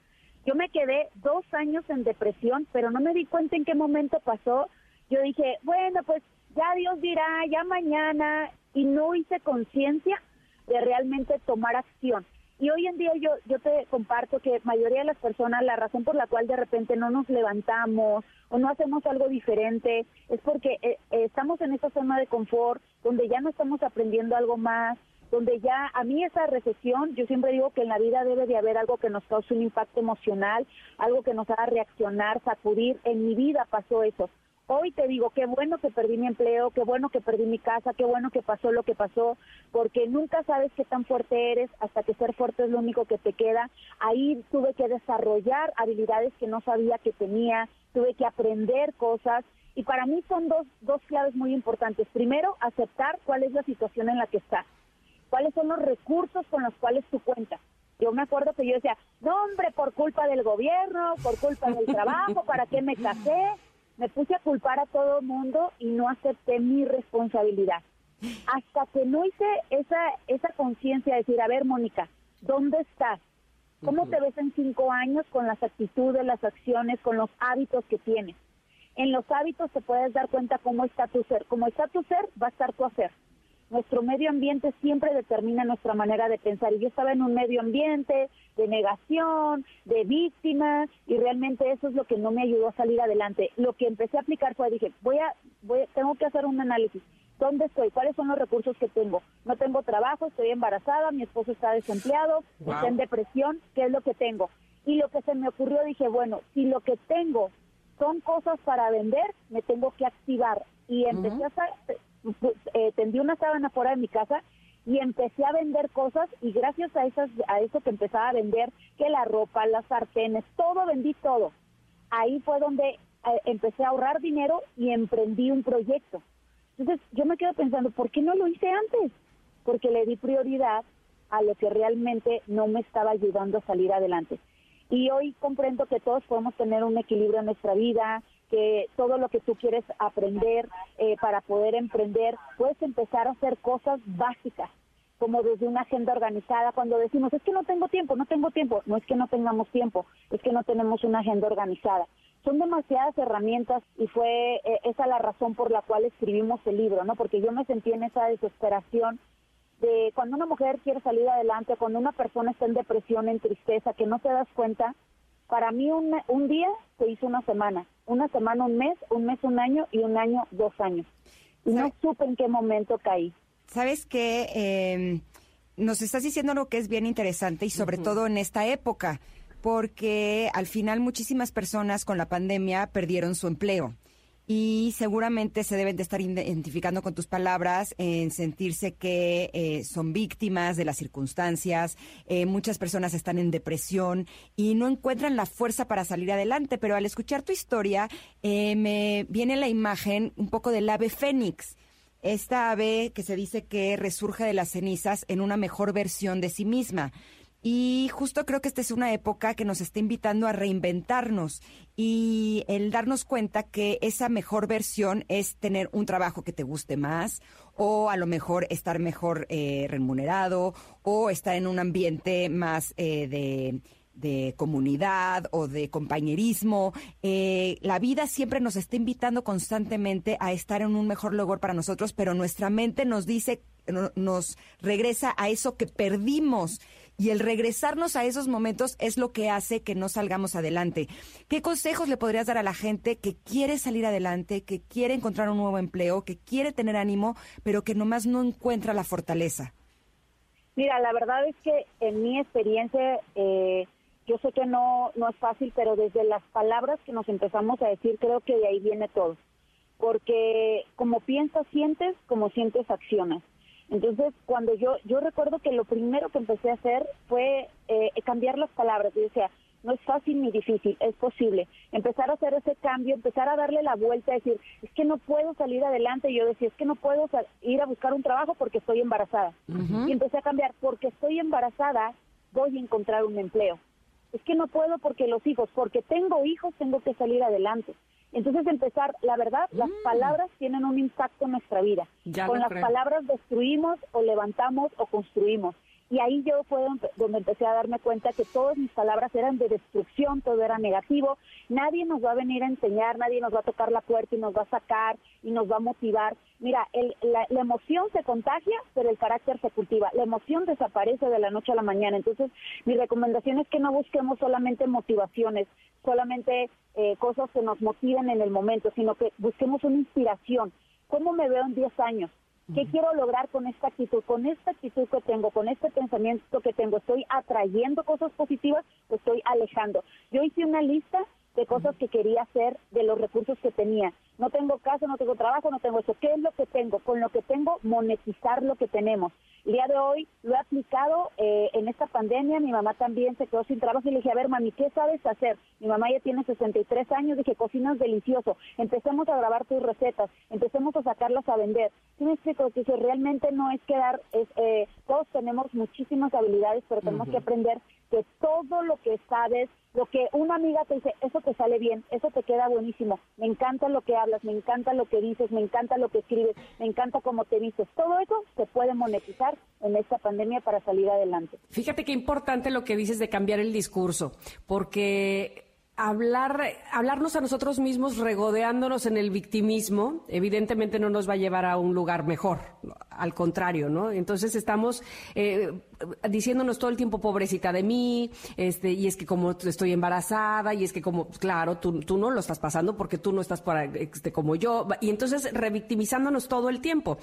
Yo me quedé dos años en depresión, pero no me di cuenta en qué momento pasó. Yo dije, bueno, pues ya Dios dirá, ya mañana, y no hice conciencia de realmente tomar acción. Y hoy en día yo, yo te comparto que mayoría de las personas, la razón por la cual de repente no nos levantamos o no hacemos algo diferente es porque eh, eh, estamos en esa zona de confort donde ya no estamos aprendiendo algo más, donde ya a mí esa recesión, yo siempre digo que en la vida debe de haber algo que nos cause un impacto emocional, algo que nos haga reaccionar, sacudir. En mi vida pasó eso. Hoy te digo, qué bueno que perdí mi empleo, qué bueno que perdí mi casa, qué bueno que pasó lo que pasó, porque nunca sabes qué tan fuerte eres hasta que ser fuerte es lo único que te queda. Ahí tuve que desarrollar habilidades que no sabía que tenía, tuve que aprender cosas y para mí son dos, dos claves muy importantes. Primero, aceptar cuál es la situación en la que estás, cuáles son los recursos con los cuales tú cuentas. Yo me acuerdo que yo decía, no hombre, por culpa del gobierno, por culpa del trabajo, ¿para qué me casé? Me puse a culpar a todo el mundo y no acepté mi responsabilidad. Hasta que no hice esa, esa conciencia de decir, a ver, Mónica, ¿dónde estás? ¿Cómo te ves en cinco años con las actitudes, las acciones, con los hábitos que tienes? En los hábitos te puedes dar cuenta cómo está tu ser. Como está tu ser, va a estar tu hacer. Nuestro medio ambiente siempre determina nuestra manera de pensar. Y yo estaba en un medio ambiente de negación, de víctima, y realmente eso es lo que no me ayudó a salir adelante. Lo que empecé a aplicar fue, dije, voy a, voy a- tengo que hacer un análisis. ¿Dónde estoy? ¿Cuáles son los recursos que tengo? No tengo trabajo, estoy embarazada, mi esposo está desempleado, está en depresión, ¿qué es lo que tengo? Y lo que se me ocurrió, dije, bueno, si lo que tengo son cosas para vender, me tengo que activar. Y empecé a sa- eh, tendí una sábana fuera de mi casa y empecé a vender cosas y gracias a esas a eso que empezaba a vender, que la ropa, las sartenes, todo vendí todo. Ahí fue donde eh, empecé a ahorrar dinero y emprendí un proyecto. Entonces yo me quedo pensando, ¿por qué no lo hice antes? Porque le di prioridad a lo que realmente no me estaba ayudando a salir adelante. Y hoy comprendo que todos podemos tener un equilibrio en nuestra vida, que todo lo que tú quieres aprender eh, para poder emprender, puedes empezar a hacer cosas básicas, como desde una agenda organizada. Cuando decimos, es que no tengo tiempo, no tengo tiempo, no es que no tengamos tiempo, es que no tenemos una agenda organizada. Son demasiadas herramientas y fue eh, esa la razón por la cual escribimos el libro, ¿no? Porque yo me sentí en esa desesperación de cuando una mujer quiere salir adelante, cuando una persona está en depresión, en tristeza, que no te das cuenta, para mí un, un día se hizo una semana, una semana un mes, un mes un año y un año dos años. Y no supe en qué momento caí. ¿Sabes qué? Eh, nos estás diciendo algo que es bien interesante y sobre todo en esta época, porque al final muchísimas personas con la pandemia perdieron su empleo. Y seguramente se deben de estar identificando con tus palabras en sentirse que eh, son víctimas de las circunstancias. Eh, muchas personas están en depresión y no encuentran la fuerza para salir adelante. Pero al escuchar tu historia, eh, me viene la imagen un poco del ave fénix esta ave que se dice que resurge de las cenizas en una mejor versión de sí misma. Y justo creo que esta es una época que nos está invitando a reinventarnos y el darnos cuenta que esa mejor versión es tener un trabajo que te guste más o a lo mejor estar mejor eh, remunerado o estar en un ambiente más eh, de de comunidad o de compañerismo. Eh, la vida siempre nos está invitando constantemente a estar en un mejor lugar para nosotros, pero nuestra mente nos dice, no- nos regresa a eso que perdimos. Y el regresarnos a esos momentos es lo que hace que no salgamos adelante. ¿Qué consejos le podrías dar a la gente que quiere salir adelante, que quiere encontrar un nuevo empleo, que quiere tener ánimo, pero que nomás no encuentra la fortaleza? Mira, la verdad es que en mi experiencia, eh, yo sé que no, no es fácil, pero desde las palabras que nos empezamos a decir, creo que de ahí viene todo. Porque como piensas, sientes, como sientes, accionas. Entonces, cuando yo, yo recuerdo que lo primero que empecé a hacer fue eh, cambiar las palabras. Yo decía, no es fácil ni difícil, es posible. Empezar a hacer ese cambio, empezar a darle la vuelta, decir, es que no puedo salir adelante. Y yo decía, es que no puedo ir a buscar un trabajo porque estoy embarazada. Y empecé a cambiar, porque estoy embarazada, voy a encontrar un empleo. Es que no puedo porque los hijos, porque tengo hijos, tengo que salir adelante. Entonces empezar, la verdad, las palabras tienen un impacto en nuestra vida. Ya Con las creo. palabras destruimos o levantamos o construimos. Y ahí yo fue donde, donde empecé a darme cuenta que todas mis palabras eran de destrucción, todo era negativo. Nadie nos va a venir a enseñar, nadie nos va a tocar la puerta y nos va a sacar y nos va a motivar. Mira, el- la, la emoción se contagia, pero el carácter se cultiva. La emoción desaparece de la noche a la mañana. Entonces, mi recomendación es que no busquemos solamente motivaciones, solamente eh, cosas que nos motiven en el momento, sino que busquemos una inspiración. ¿Cómo me veo en 10 años? ¿Qué quiero lograr con esta actitud? Con esta actitud que tengo, con este pensamiento que tengo, ¿estoy atrayendo cosas positivas o estoy alejando? Yo hice una lista de cosas que quería hacer de los recursos que tenía. No tengo casa, no tengo trabajo, no tengo eso. ¿Qué es lo que tengo? Con lo que tengo, monetizar lo que tenemos. El día de hoy lo he aplicado eh, en esta pandemia. Mi mamá también se quedó sin trabajo y le dije, a ver, mami, ¿qué sabes hacer? Mi mamá ya tiene 63 años, dije, cocinas delicioso. Empecemos a grabar tus recetas, empecemos a sacarlas a vender. ¿Sí me explico? Que si realmente no es quedar, es, eh, todos tenemos muchísimas habilidades, pero tenemos que aprender que todo lo que sabes, lo que una amiga te dice, eso te sale bien, eso te queda buenísimo, me encanta lo que me encanta lo que dices, me encanta lo que escribes, me encanta cómo te dices, todo eso se puede monetizar en esta pandemia para salir adelante. Fíjate qué importante lo que dices de cambiar el discurso, porque hablar, hablarnos a nosotros mismos regodeándonos en el victimismo, evidentemente no nos va a llevar a un lugar mejor, al contrario, ¿no? Entonces estamos eh, diciéndonos todo el tiempo, pobrecita de mí, este, y es que como estoy embarazada, y es que como, claro, tú, tú no lo estás pasando porque tú no estás para, este, como yo, y entonces revictimizándonos todo el tiempo.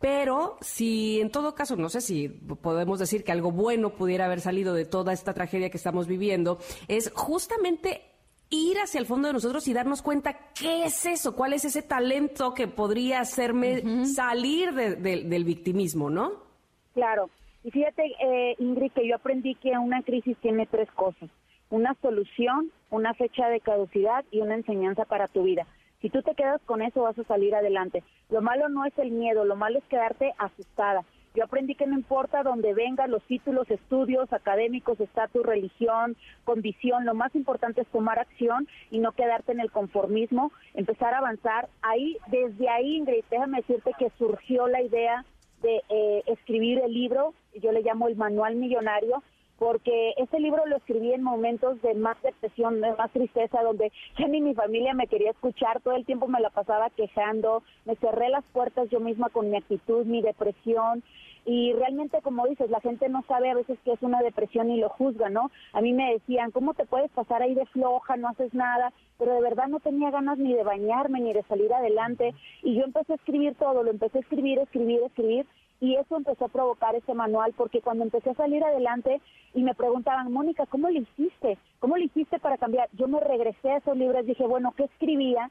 Pero si en todo caso, no sé si podemos decir que algo bueno pudiera haber salido de toda esta tragedia que estamos viviendo, es justamente ir hacia el fondo de nosotros y darnos cuenta qué es eso, cuál es ese talento que podría hacerme salir de- de- del victimismo, ¿no? Claro. Y fíjate, eh, Ingrid, que yo aprendí que una crisis tiene tres cosas. Una solución, una fecha de caducidad y una enseñanza para tu vida. Si tú te quedas con eso, vas a salir adelante. Lo malo no es el miedo, lo malo es quedarte asustada. Yo aprendí que no importa dónde vengan los títulos, estudios académicos, estatus, religión, condición, lo más importante es tomar acción y no quedarte en el conformismo, empezar a avanzar. Ahí, desde ahí, Ingrid, déjame decirte que surgió la idea de eh, escribir el libro, yo le llamo el Manual Millonario, porque ese libro lo escribí en momentos de más depresión, de más tristeza, donde ya ni mi familia me quería escuchar, todo el tiempo me la pasaba quejando, me cerré las puertas yo misma con mi actitud, mi depresión, y realmente, como dices, la gente no sabe a veces qué es una depresión y lo juzga, ¿no? A mí me decían, ¿cómo te puedes pasar ahí de floja, no haces nada? Pero de verdad no tenía ganas ni de bañarme, ni de salir adelante, y yo empecé a escribir todo, lo empecé a escribir, escribir, escribir, y eso empezó a provocar ese manual, porque cuando empecé a salir adelante y me preguntaban, Mónica, ¿cómo le hiciste? ¿Cómo le hiciste para cambiar? Yo me regresé a esos libros, dije, bueno, ¿qué escribía?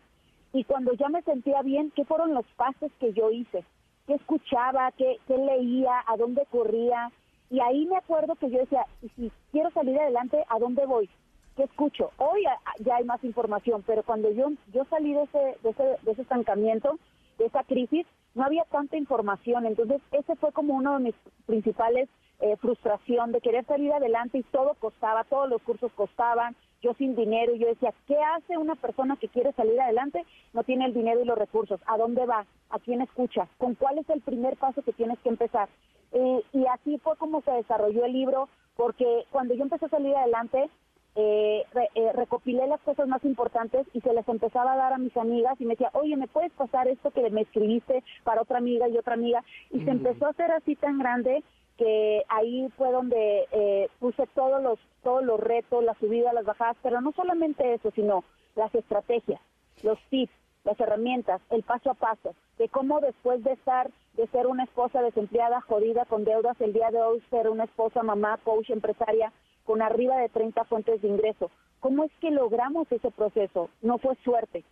Y cuando ya me sentía bien, ¿qué fueron los pasos que yo hice? ¿Qué escuchaba? ¿Qué, qué leía? ¿A dónde corría? Y ahí me acuerdo que yo decía, "Y si quiero salir adelante, ¿a dónde voy? ¿Qué escucho? Hoy ah, ya hay más información, pero cuando yo, yo salí de ese, de, ese, de ese estancamiento, de esa crisis, no había tanta información. Entonces, ese fue como uno de mis principales eh, frustración de querer salir adelante y todo costaba, todos los cursos costaban, yo sin dinero, y yo decía, ¿qué hace una persona que quiere salir adelante? No tiene el dinero y los recursos. ¿A dónde va? ¿A quién escucha? ¿Con cuál es el primer paso que tienes que empezar? Eh, y así fue como se desarrolló el libro, porque cuando yo empecé a salir adelante, eh, re- eh, recopilé las cosas más importantes y se las empezaba a dar a mis amigas y me decía, oye, ¿me puedes pasar esto que me escribiste para otra amiga y otra amiga? Y se empezó a hacer así tan grande que ahí fue donde eh, puse todos los todos los retos, las subidas, las bajadas, pero no solamente eso, sino las estrategias, los tips, las herramientas, el paso a paso, de cómo después de estar, de ser una esposa desempleada, jodida, con deudas, el día de hoy ser una esposa, mamá, coach, empresaria, con arriba de 30 fuentes de ingreso. ¿Cómo es que logramos ese proceso? No fue suerte,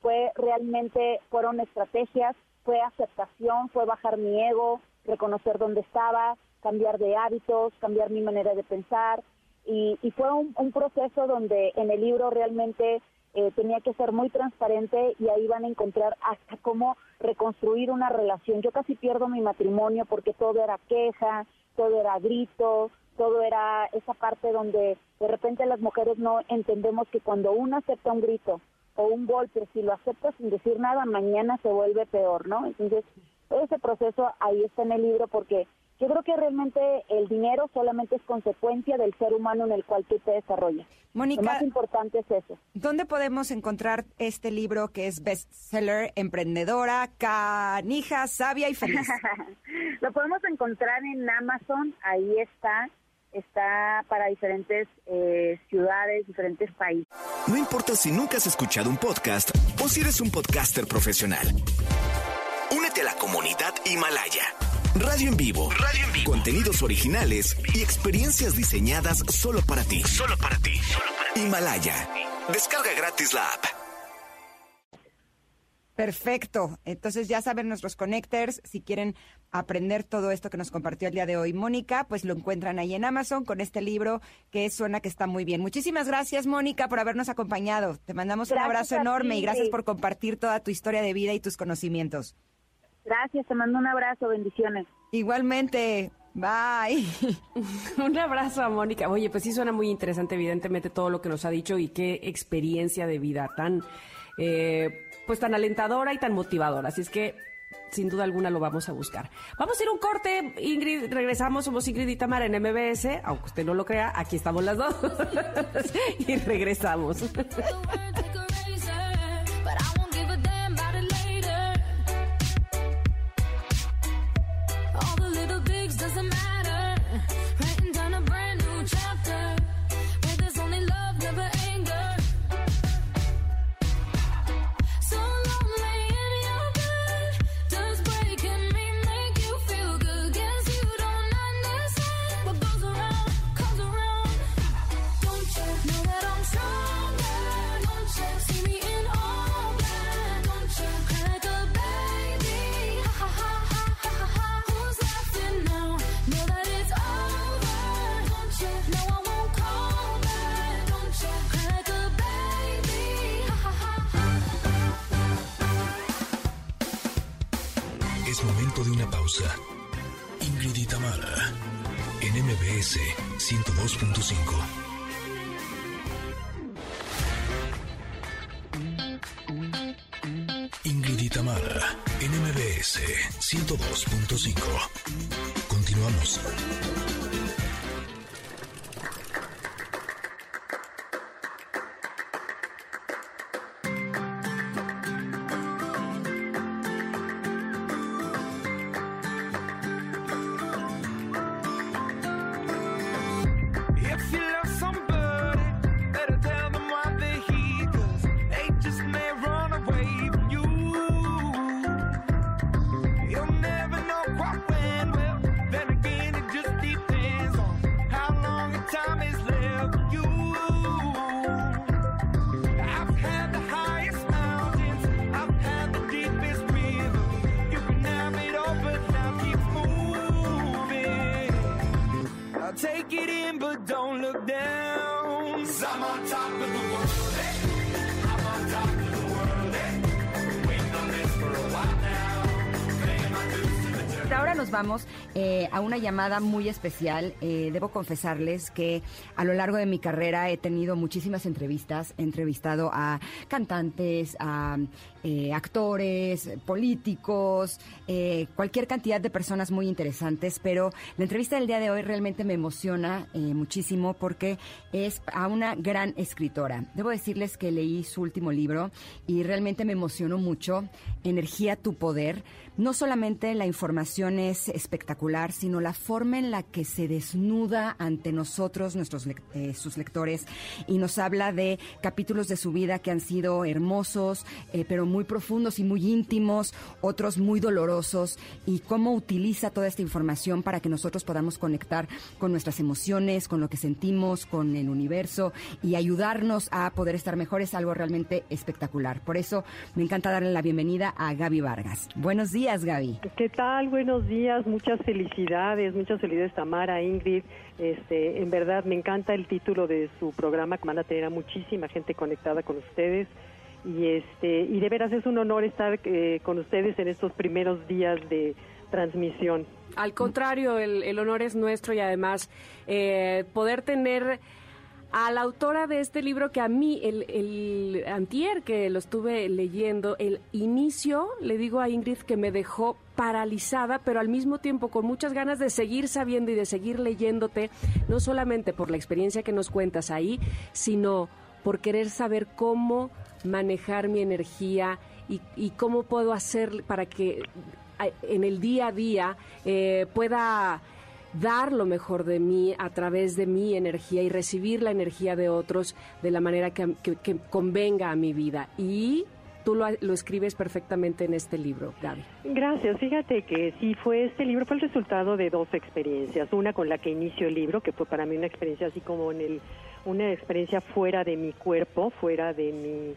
fue realmente, fueron estrategias, fue aceptación, fue bajar mi ego, reconocer dónde estaba, cambiar de hábitos, cambiar mi manera de pensar. Y, y fue un, proceso donde en el libro realmente eh, tenía que ser muy transparente y ahí van a encontrar hasta cómo reconstruir una relación. Yo casi pierdo mi matrimonio porque todo era queja, todo era grito, todo era esa parte donde de repente las mujeres no entendemos que cuando uno acepta un grito o un golpe, si lo acepta sin decir nada, mañana se vuelve peor, ¿no? Entonces, todo ese proceso ahí está en el libro porque yo creo que realmente el dinero solamente es consecuencia del ser humano en el cual tú te desarrollas. Mónica- Lo más importante es eso. ¿Dónde podemos encontrar este libro que es bestseller, emprendedora, canija, sabia y feliz? Lo podemos encontrar en Amazon, ahí está, está para diferentes eh, ciudades, diferentes países. No importa si nunca has escuchado un podcast o si eres un podcaster profesional. Únete a la comunidad Himalaya. Radio en vivo. Radio en vivo. Contenidos originales y experiencias diseñadas solo para ti. Solo para ti. Himalaya. Descarga gratis la app. Perfecto. Entonces ya saben nuestros connectors, si quieren aprender todo esto que nos compartió el día de hoy Mónica, pues lo encuentran ahí en Amazon con este libro que suena que está muy bien. Muchísimas gracias Mónica por habernos acompañado. Te mandamos un abrazo enorme ti. y gracias por compartir toda tu historia de vida y tus conocimientos. Gracias, te mando un abrazo, bendiciones. Igualmente. Bye. Un abrazo a Mónica. Oye, pues sí suena muy interesante, evidentemente, todo lo que nos ha dicho y qué experiencia de vida tan, eh, pues tan alentadora y tan motivadora. Así es que, sin duda alguna, lo vamos a buscar. Vamos a ir a un corte, Ingrid. Regresamos, somos Ingrid y Tamara en MBS. Aunque usted no lo crea, aquí estamos las dos. y regresamos. llamada muy especial. Eh, debo confesarles que a lo largo de mi carrera he tenido muchísimas entrevistas. He entrevistado a cantantes, a eh, actores, políticos, eh, cualquier cantidad de personas muy interesantes, pero la entrevista del día de hoy realmente me emociona muchísimo porque es a una gran escritora. Debo decirles que leí su último libro y realmente me emocionó mucho. Energía, tu poder. No solamente la información es espectacular, sino la forma en la que se desnuda ante nosotros, nuestros eh, sus lectores, y nos habla de capítulos de su vida que han sido hermosos, eh, pero muy profundos y muy íntimos, otros muy dolorosos, y cómo utiliza toda esta información para que nosotros podamos conectar con nuestras emociones, con lo que sentimos, con el universo, y ayudarnos a poder estar mejor es algo realmente espectacular. Por eso me encanta darle la bienvenida a Gaby Vargas. Buenos días, Gaby. ¿Qué tal? Buenos días, muchas felicidades, muchas felicidades Tamara, Ingrid. Este, en verdad me encanta el título de su programa, que van a tener a muchísima gente conectada con ustedes. Y este, y de veras es un honor estar eh, con ustedes en estos primeros días de transmisión. Al contrario, el, el honor es nuestro y además eh, poder tener a la autora de este libro que a mí, el, el antier que lo estuve leyendo, el inicio, le digo a Ingrid que me dejó paralizada, pero al mismo tiempo con muchas ganas de seguir sabiendo y de seguir leyéndote, no solamente por la experiencia que nos cuentas ahí, sino por querer saber cómo manejar mi energía y, cómo puedo hacer para que en el día a día eh, pueda dar lo mejor de mí a través de mi energía y recibir la energía de otros de la manera que, convenga a mi vida. Y tú lo, lo escribes perfectamente en este libro, Gaby. Gracias. Fíjate que sí fue este libro fue el resultado de dos experiencias. Una con la que inicio el libro, que fue para mí una experiencia así como en el una experiencia fuera de mi cuerpo, fuera de mi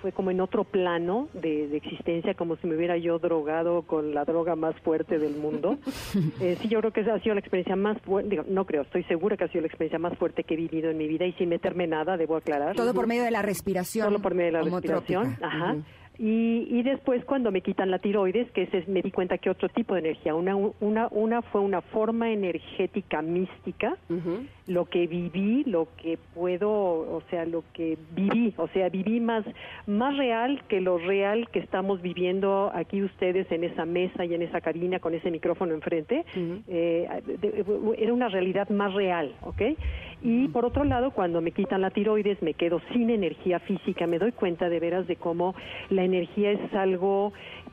fue como en otro plano de, de existencia, como si me hubiera yo drogado con la droga más fuerte del mundo. Eh, sí, yo creo que esa ha sido la experiencia más fuerte, digo, no creo, estoy segura que ha sido la experiencia más fuerte que he vivido en mi vida y sin meterme nada, debo aclarar. Todo por medio de la respiración. Solo por medio de la respiración. Ajá. Y, y después cuando me quitan la tiroides, que ese es- me di cuenta que otro tipo de energía, una, una, una fue una forma energética mística, lo que viví, lo que puedo, o sea, lo que viví, o sea, viví más, más real que lo real que estamos viviendo aquí ustedes en esa mesa y en esa cabina con ese micrófono enfrente. Eh, de- era una realidad más real, ¿ok? Y por otro lado, cuando me quitan la tiroides, me quedo sin energía física, me doy cuenta de veras de cómo la energía es algo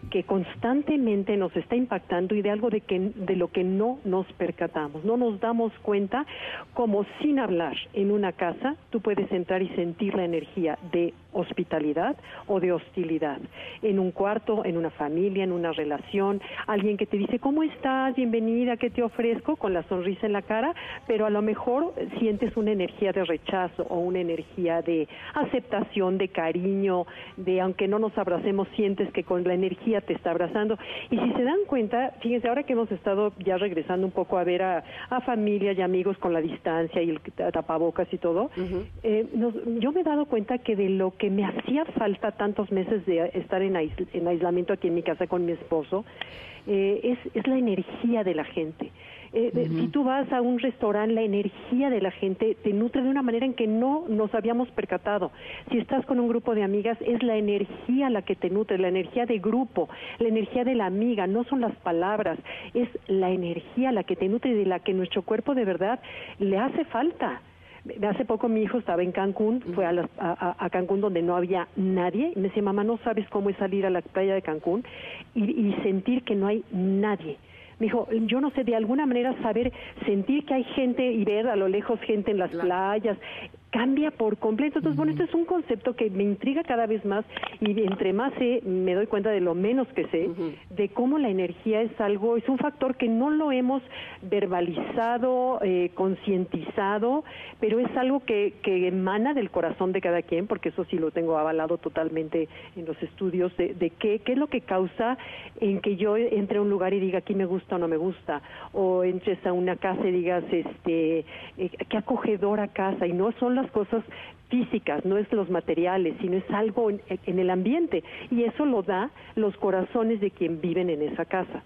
que constantemente nos está impactando y de algo de que de lo que no nos percatamos, no nos damos cuenta como sin hablar en una casa tú puedes entrar y sentir la energía de hospitalidad o de hostilidad. En un cuarto, en una familia, en una relación, alguien que te dice cómo estás, bienvenida, qué te ofrezco con la sonrisa en la cara, pero a lo mejor sientes una energía de rechazo o una energía de aceptación, de cariño, de aunque no nos abracemos sientes que con la energía te está abrazando y si se dan cuenta, fíjense ahora que hemos estado ya regresando un poco a ver a, a familia y amigos con la distancia y el tapabocas y todo, eh, nos- yo me he dado cuenta que de lo que me hacía falta tantos meses de estar en, ais- en aislamiento aquí en mi casa con mi esposo, eh, es, es la energía de la gente. Eh, Si tú vas a un restaurante, la energía de la gente te nutre de una manera en que no nos habíamos percatado. Si estás con un grupo de amigas, es la energía la que te nutre, la energía de grupo, la energía de la amiga, no son las palabras, es la energía la que te nutre y de la que nuestro cuerpo de verdad le hace falta. Hace poco mi hijo estaba en Cancún, fue a, las- a- a- a Cancún donde no había nadie, y me decía, mamá, no sabes cómo es salir a la playa de Cancún y, y sentir que no hay nadie. Me dijo, yo no sé, de alguna manera saber, sentir que hay gente y ver a lo lejos gente en las playas, cambia por completo. Entonces, bueno, este es un concepto que me intriga cada vez más y entre más sé, me doy cuenta de lo menos que sé, de cómo la energía es algo, es un factor que no lo hemos verbalizado, eh, concientizado, pero es algo que, que emana del corazón de cada quien, porque eso sí lo tengo avalado totalmente en los estudios de, de qué, qué es lo que causa en que yo entre a un lugar y diga aquí me gusta o no me gusta, o entres a una casa y digas este eh, qué acogedora casa, y no son las cosas físicas, no es los materiales, sino es algo en, en el ambiente, y eso lo da los corazones de quien viven en esa casa.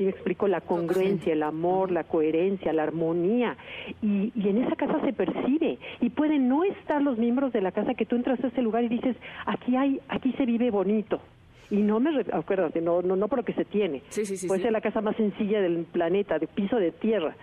¿Sí me explico? La congruencia, el amor, la coherencia, la armonía. Y, y en esa casa se percibe. Y pueden no estar los miembros de la casa que tú entras a ese lugar y dices, aquí hay, aquí se vive bonito. Y no me, acuérdate, no, no, no por lo que se tiene. Sí, sí, sí, Puede ser la casa más sencilla del planeta, de piso de tierra.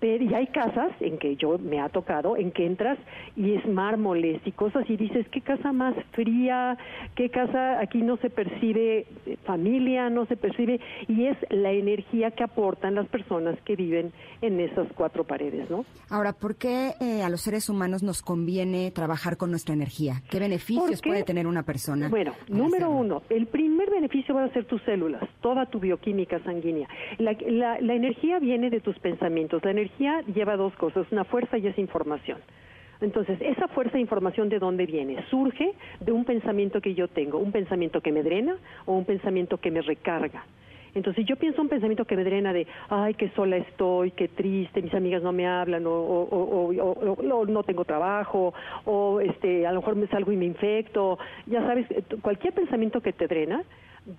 Pero, y hay casas en que yo me ha tocado, en que entras y es mármoles y cosas y dices, qué casa más fría, qué casa, aquí no se percibe eh, familia, no se percibe, y es la energía que aportan las personas que viven en esas cuatro paredes, ¿no? Ahora, ¿por qué eh, a los seres humanos nos conviene trabajar con nuestra energía? ¿Qué beneficios puede tener una persona? Bueno, número hacerlo? uno, el primer beneficio van a ser tus células, toda tu bioquímica sanguínea. La, la- la energía viene de tus pensamientos. La energía lleva dos cosas, una fuerza y es información. Entonces, esa fuerza de información de dónde viene? Surge de un pensamiento que yo tengo, un pensamiento que me drena o un pensamiento que me recarga. Entonces, yo pienso un pensamiento que me drena de, ay, qué sola estoy, qué triste, mis amigas no me hablan, o, o- o- o- no tengo trabajo, o este, a lo mejor me salgo y me infecto. Ya sabes, eh, cualquier pensamiento que te drena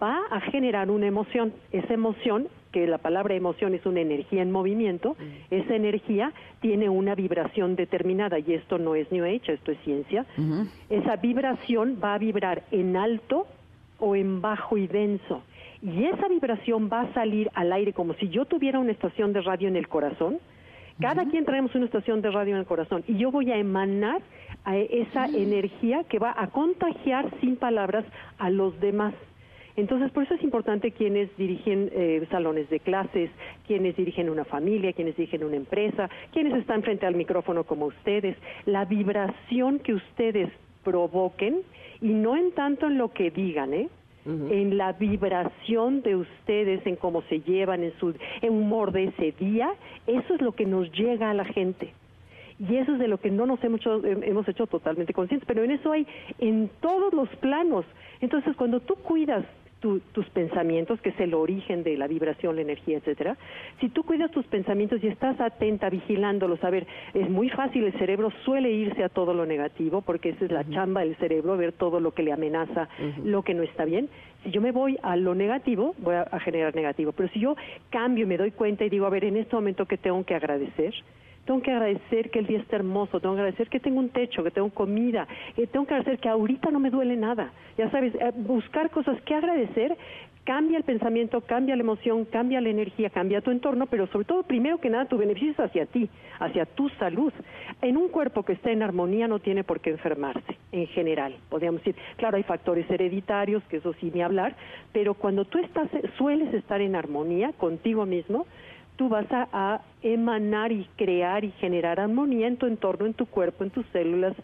va a generar una emoción. Esa emoción, que la palabra emoción es una energía en movimiento, esa energía tiene una vibración determinada, y esto no es New Age, esto es ciencia. Esa vibración va a vibrar en alto o en bajo y denso. Y esa vibración va a salir al aire como si yo tuviera una estación de radio en el corazón. Cada quien traemos una estación de radio en el corazón y yo voy a emanar a esa energía que va a contagiar sin palabras a los demás. Entonces, por eso es importante quienes dirigen eh, salones de clases, quienes dirigen una familia, quienes dirigen una empresa, quienes están frente al micrófono como ustedes, la vibración que ustedes provoquen y no en tanto en lo que digan, ¿eh? en la vibración de ustedes, en cómo se llevan, en su en humor de ese día, eso es lo que nos llega a la gente. Y eso es de lo que no nos hemos hecho, hemos hecho totalmente conscientes, pero en eso hay en todos los planos. Entonces, cuando tú cuidas tu- tus pensamientos, que es el origen de la vibración, la energía, etcétera, si tú cuidas tus pensamientos y estás atenta, vigilándolos, a ver, es muy fácil, el cerebro suele irse a todo lo negativo, porque esa es la chamba del cerebro, ver todo lo que le amenaza, lo que no está bien. Si yo me voy a lo negativo, voy a, a generar negativo, pero si yo cambio y me doy cuenta y digo, a ver, en este momento que tengo que agradecer, tengo que agradecer que el día está hermoso, tengo que agradecer que tengo un techo, que tengo comida, eh, tengo que agradecer que ahorita no me duele nada. Ya sabes, eh, buscar cosas que agradecer cambia el pensamiento, cambia la emoción, cambia la energía, cambia tu entorno, pero sobre todo, primero que nada, tu beneficio es hacia ti, hacia tu salud. En un cuerpo que está en armonía no tiene por qué enfermarse, en general. Podríamos decir, claro, hay factores hereditarios, que eso sí ni hablar, pero cuando tú estás, sueles estar en armonía contigo mismo, tú vas a, emanar y crear y generar armonía en tu entorno, en tu cuerpo, en tus células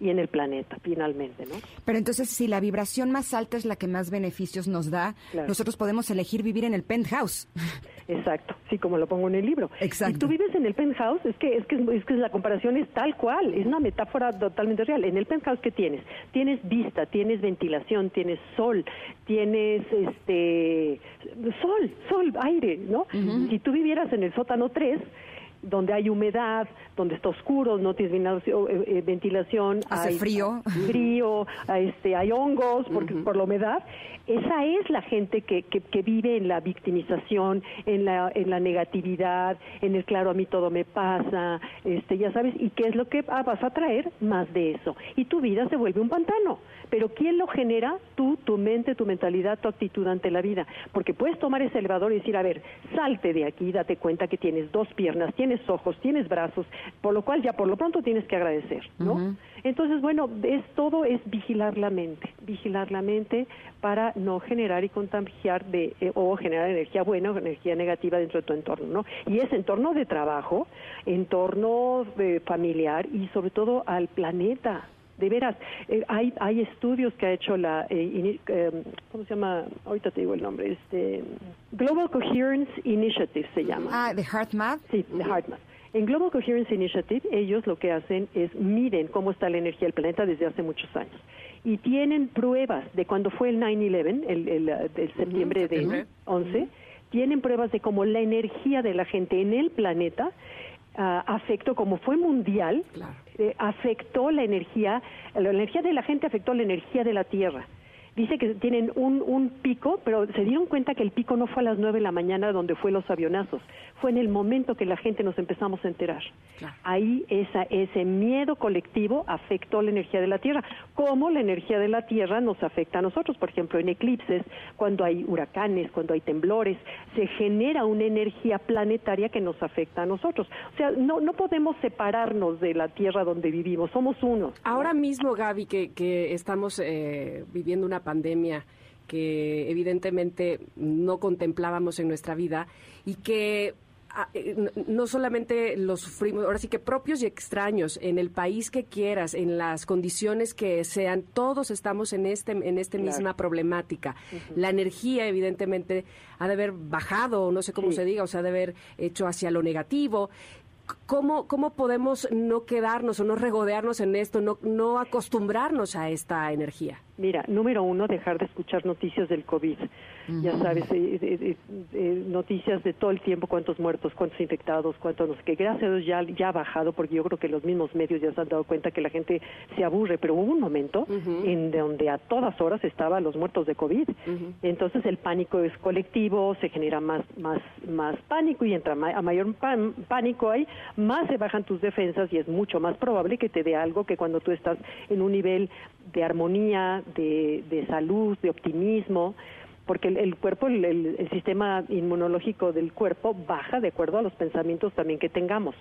y en el planeta, finalmente, ¿no? Pero entonces, si la vibración más alta es la que más beneficios nos da, Claro. nosotros podemos elegir vivir en el penthouse. Exacto, sí, como lo pongo en el libro. Exacto. Si tú vives en el penthouse, es que, es que es que la comparación es tal cual, es una metáfora totalmente real. En el penthouse, ¿qué tienes? Tienes vista, tienes ventilación, tienes sol, tienes este sol, sol, aire, ¿no? Si tú vivieras en el sótano 3, donde hay humedad, donde está oscuro, no tienes ventilación, eh, eh, ventilación, Hace hay frío. frío, este, hay hongos porque, por la humedad. Esa es la gente que, que, que vive en la victimización, en la, en la negatividad, en el claro a mí todo me pasa, este, ya sabes, y qué es lo que ah, vas a traer más de eso. Y tu vida se vuelve un pantano. Pero ¿quién lo genera? Tú, tu mente, tu mentalidad, tu actitud ante la vida. Porque puedes tomar ese elevador y decir, a ver, salte de aquí, date cuenta que tienes dos piernas, tienes ojos, tienes brazos, por lo cual ya por lo pronto tienes que agradecer, ¿no? Entonces, bueno, es todo es vigilar la mente, vigilar la mente para no generar y contagiar de eh, o generar energía buena o energía negativa dentro de tu entorno, ¿no? Y es entorno de trabajo, entorno eh, familiar y sobre todo al planeta. De veras, eh, hay, hay estudios que ha hecho la, eh, eh, ¿cómo se llama? Ahorita te digo el nombre, este, Global Coherence Initiative se llama. Ah, de HeartMath. Sí, de HeartMath. En Global Coherence Initiative, ellos lo que hacen es miden cómo está la energía del planeta desde hace muchos años. Y tienen pruebas de cuando fue el 9-11, el, uh, septiembre de 11, tienen pruebas de cómo la energía de la gente en el planeta ah, afectó, como fue mundial, eh, afectó la energía, la energía de la gente afectó la energía de la Tierra. Dice que tienen un, un pico, pero se dieron cuenta que el pico no fue a las 9 de la mañana donde fue los avionazos, fue en el momento que la gente nos empezamos a enterar. Ahí esa, ese miedo colectivo afectó la energía de la Tierra, como la energía de la Tierra nos afecta a nosotros, por ejemplo, en eclipses, cuando hay huracanes, cuando hay temblores, se genera una energía planetaria que nos afecta a nosotros. O sea, no, no podemos separarnos de la Tierra donde vivimos, somos uno. Ahora mismo, Gaby, que, que estamos eh, viviendo una pandemia que evidentemente no contemplábamos en nuestra vida y que ah, eh, no- solamente lo sufrimos, ahora sí que propios y extraños, en el país que quieras, en las condiciones que sean, todos estamos en este en esta Claro. misma problemática. La energía, evidentemente, ha de haber bajado, no sé cómo Sí. se diga, o sea, ha de haber hecho hacia lo negativo. ¿Cómo, ¿Cómo podemos no quedarnos o no regodearnos en esto, no, no acostumbrarnos a esta energía? Mira, número uno, dejar de escuchar noticias del COVID. Ya sabes, eh, eh, eh, noticias de todo el tiempo, cuántos muertos, cuántos infectados, cuántos no sé qué. Gracias a Dios ya, ya ha bajado, porque yo creo que los mismos medios ya se han dado cuenta que la gente se aburre, pero hubo un momento en donde a todas horas estaban los muertos de COVID. Entonces el pánico es colectivo, se genera más, más, más pánico y entra ma- a mayor pan- pánico hay, más se bajan tus defensas y es mucho más probable que te dé algo que cuando tú estás en un nivel de armonía, de, de salud, de optimismo, porque el, el cuerpo, el, el- el sistema inmunológico del cuerpo baja de acuerdo a los pensamientos también que tengamos.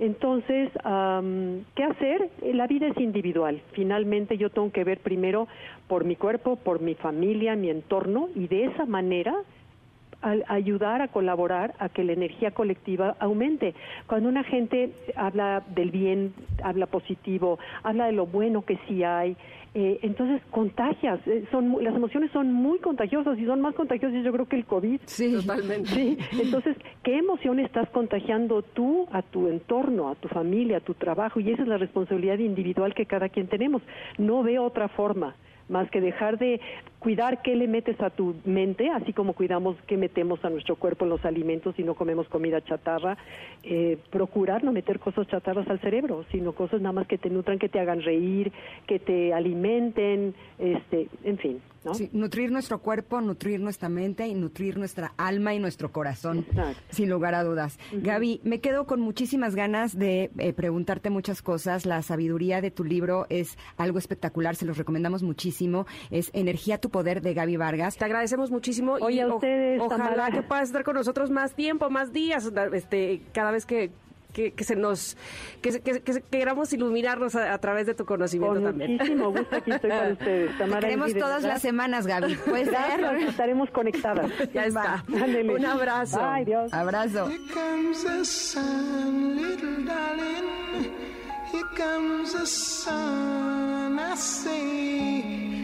Entonces, ¿qué hacer? La vida es individual. Finalmente yo tengo que ver primero por mi cuerpo, por mi familia, mi entorno, y de esa manera al ayudar a colaborar a que la energía colectiva aumente. Cuando una gente habla del bien, habla positivo, habla de lo bueno que sí hay, eh, entonces contagias. Eh, son mu- las emociones son muy contagiosas y son más contagiosas yo creo que el COVID. Sí. Totalmente. Sí, entonces, ¿qué emoción estás contagiando tú a tu entorno, a tu familia, a tu trabajo? Y esa es la responsabilidad individual que cada quien tenemos. No veo otra forma más que dejar de cuidar qué le metes a tu mente, así como cuidamos qué metemos a nuestro cuerpo en los alimentos y no comemos comida chatarra, eh, procurar no meter cosas chatarras al cerebro, sino cosas nada más que te nutran, que te hagan reír, que te alimenten, este, en fin, ¿no? Sí, nutrir nuestro cuerpo, nutrir nuestra mente y nutrir nuestra alma y nuestro corazón, Exacto. sin lugar a dudas. Gaby, me quedo con muchísimas ganas de eh, preguntarte muchas cosas. La sabiduría de tu libro es algo espectacular, se los recomendamos muchísimo. Es Energía, tu poder de Gaby Vargas. Te agradecemos muchísimo Oye, y a o- ustedes, ojalá Tamara. que puedas estar con nosotros más tiempo, más días, este, cada vez que, que, que se nos que, que, que queramos iluminarnos a, a través de tu conocimiento Con también. muchísimo gusto aquí estoy para ustedes. Te Tamara queremos Elvide, todas ¿verdad? las semanas, Gaby. ¿Puede ser? Gracias, estaremos conectadas. Ya está. Ándele. Un abrazo. Bye, Dios. Abrazo. Here comes the sun, little darling. Here comes the sun. I say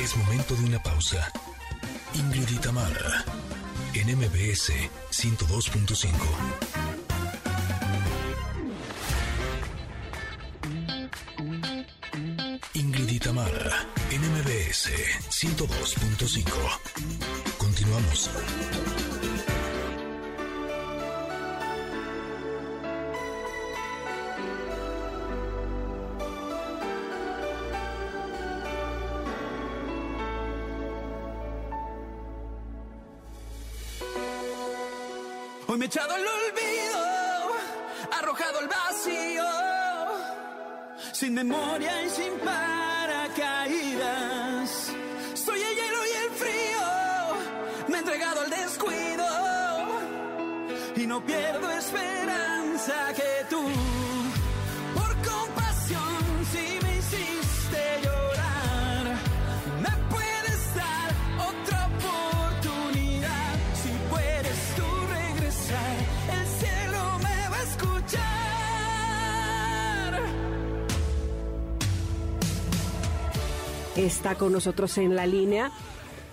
Es momento de una pausa. Ingrid en MBS 102.5. Ingrid y Tamara, en MBS 102.5. Hoy me he echado al olvido, arrojado al vacío, sin memoria y sin paracaídas. Pierdo esperanza que tú, por compasión, si me hiciste llorar, me puedes dar otra oportunidad. Si puedes tú regresar, el cielo me va a escuchar. Está con nosotros en la línea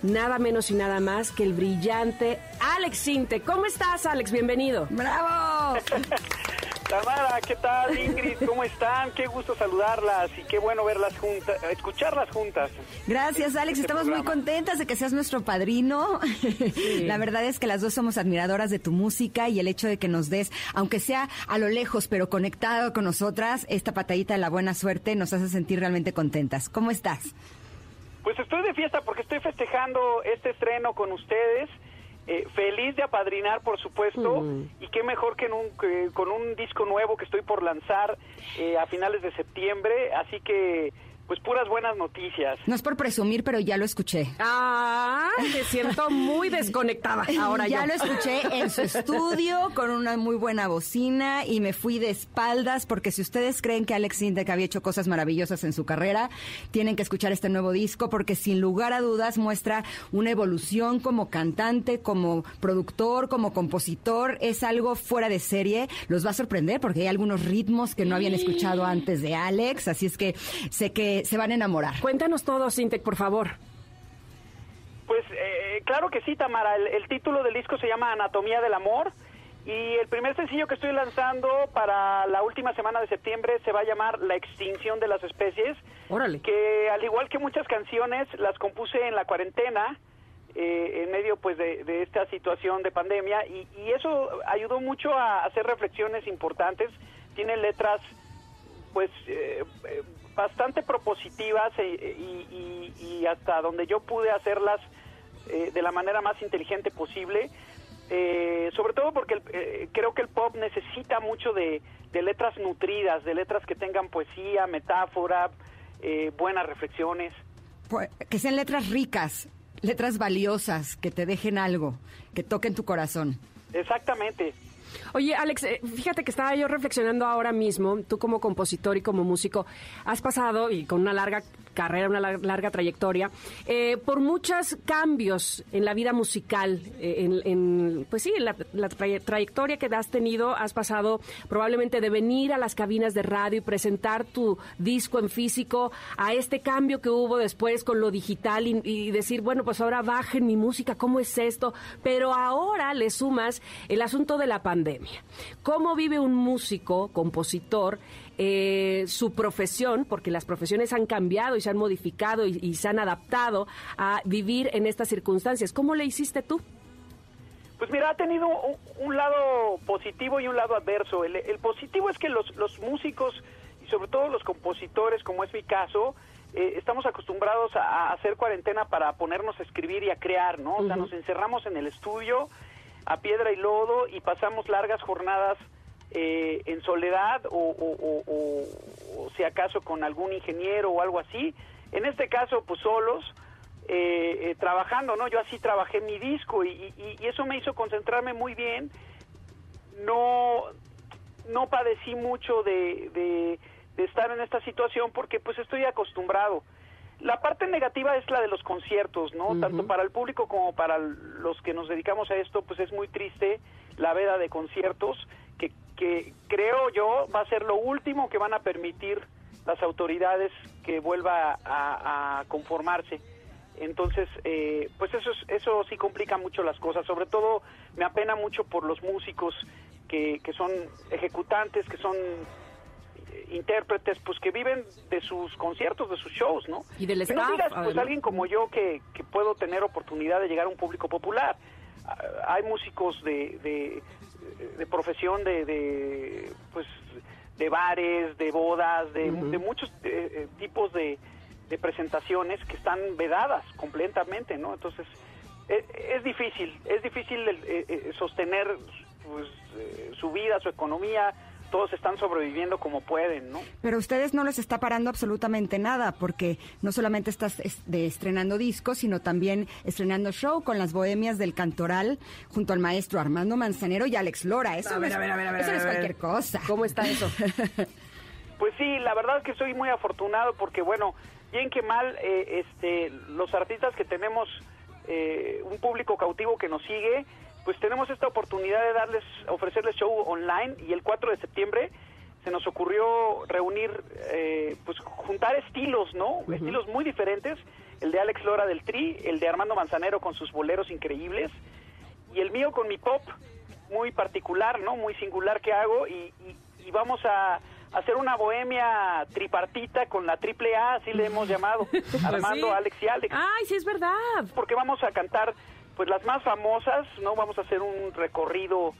nada menos y nada más que el brillante Alex Sinte. ¿Cómo estás, Alex? Bienvenido. ¡Bravo! Tamara, ¿qué tal? Ingrid, ¿cómo están? Qué gusto saludarlas y qué bueno verlas juntas, escucharlas juntas. Gracias, Alex. Este Estamos muy contentas de que seas nuestro padrino. La verdad es que las dos somos admiradoras de tu música y el hecho de que nos des, aunque sea a lo lejos, pero conectado con nosotras, esta patadita de la buena suerte nos hace sentir realmente contentas. ¿Cómo estás? Pues estoy de fiesta porque estoy festejando este estreno con ustedes. Eh, feliz de apadrinar, por supuesto, y qué mejor que, en un, que con un disco nuevo que estoy por lanzar eh, a finales de septiembre. Así que, pues puras buenas noticias. No es por presumir, pero ya lo escuché. Ah, me siento muy desconectada ahora ya yo. lo escuché en su estudio con una muy buena bocina y me fui de espaldas porque si ustedes creen que Alex Sintek había hecho cosas maravillosas en su carrera, tienen que escuchar este nuevo disco porque sin lugar a dudas muestra una evolución como cantante, como productor, como compositor. Es algo fuera de serie. Los va a sorprender porque hay algunos ritmos que no habían escuchado antes de Alex, así es que sé que se van a enamorar. Cuéntanos todo, Sintec, por favor. Pues eh, claro que sí, Tamara. El, el título del disco se llama Anatomía del Amor. Y el primer sencillo que estoy lanzando para la última semana de septiembre se va a llamar La extinción de las especies. Órale. Que al igual que muchas canciones las compuse en la cuarentena, eh, en medio pues de, de esta situación de pandemia. Y, y eso ayudó mucho a hacer reflexiones importantes. Tiene letras pues eh, eh, bastante propositivas eh, y, y- y hasta donde yo pude hacerlas eh, de la manera más inteligente posible. Eh, sobre todo porque el- eh, creo que el pop necesita mucho de, de letras nutridas, de letras que tengan poesía, metáfora, eh, buenas reflexiones. Pues, que sean letras ricas, letras valiosas, que te dejen algo, que toquen tu corazón. Exactamente. Oye, Alex, eh, fíjate que estaba yo reflexionando ahora mismo, tú como compositor y como músico, has pasado, y con una larga carrera, una lar- larga trayectoria, eh, por muchos cambios en la vida musical, eh, en, pues sí, en la, la traye- trayectoria que has tenido, has pasado probablemente de venir a las cabinas de radio y presentar tu disco en físico, a este cambio que hubo después con lo digital y decir, bueno, pues ahora bajen mi música, ¿cómo es esto? Pero ahora le sumas el asunto de la pandemia. ¿Cómo vive un músico, compositor, eh, su profesión? Porque las profesiones han cambiado y se han modificado y, y se han adaptado a vivir en estas circunstancias. ¿Cómo le hiciste tú? Pues mira, ha tenido un, un lado positivo y un lado adverso. El, el positivo es que los, los músicos y sobre todo los compositores, como es mi caso, eh, estamos acostumbrados a, a hacer cuarentena para ponernos a escribir y a crear, ¿no? O sea, nos encerramos en el estudio a piedra y lodo y pasamos largas jornadas eh, en soledad o, o- o- o- o si acaso con algún ingeniero o algo así. En este caso, pues solos eh, eh, trabajando, ¿no? Yo así trabajé mi disco y, y- y eso me hizo concentrarme muy bien. No, no padecí mucho de, de- de estar en esta situación porque pues estoy acostumbrado. La parte negativa es la de los conciertos, ¿no? Tanto para el público como para los que nos dedicamos a esto, pues es muy triste la veda de conciertos que, creo yo va a ser lo último que van a permitir las autoridades que vuelva a, a conformarse. Entonces, eh, pues eso, es- eso sí complica mucho las cosas. Sobre todo me apena mucho por los músicos que, que son ejecutantes, que son eh, intérpretes, pues que viven de sus conciertos, de sus shows, ¿no? Y del Que no staff, digas, pues alguien como yo que, que puedo tener oportunidad de llegar a un público popular. Ah, Hay músicos de, de, de profesión, de, de, pues, de bares, de bodas, de, de muchos eh, eh, tipos de, de presentaciones que están vedadas completamente, ¿no? Entonces, es, es difícil, es difícil el, eh, eh, sostener pues, eh, su vida, su economía, todos están sobreviviendo como pueden, ¿no? Pero a ustedes no les está parando absolutamente nada, porque no solamente estás estrenando discos, sino también estrenando show con las bohemias del Cantoral, junto al maestro Armando Manzanero y Alex Lora. Eso A no ver, es, a ver, a ver, a ver, eso no es a ver. cualquier cosa. ¿Cómo está eso? Pues sí, la verdad es que soy muy afortunado porque, bueno, bien que mal, eh, este, los artistas que tenemos eh, un público cautivo que nos sigue, pues tenemos esta oportunidad de darles, ofrecerles show online y el 4 de septiembre se nos ocurrió reunir, eh, pues juntar estilos, ¿no? Estilos muy diferentes, el de Alex Lora del Tri, el de Armando Manzanero con sus boleros increíbles y el mío con mi pop muy particular, ¿no? Muy singular que hago y, y- y vamos a hacer una bohemia tripartita con la triple A, así le hemos llamado, Armando, sí. Alex y Alex. Ay, sí es verdad. Porque vamos a cantar pues las más famosas, ¿no? Vamos a hacer un recorrido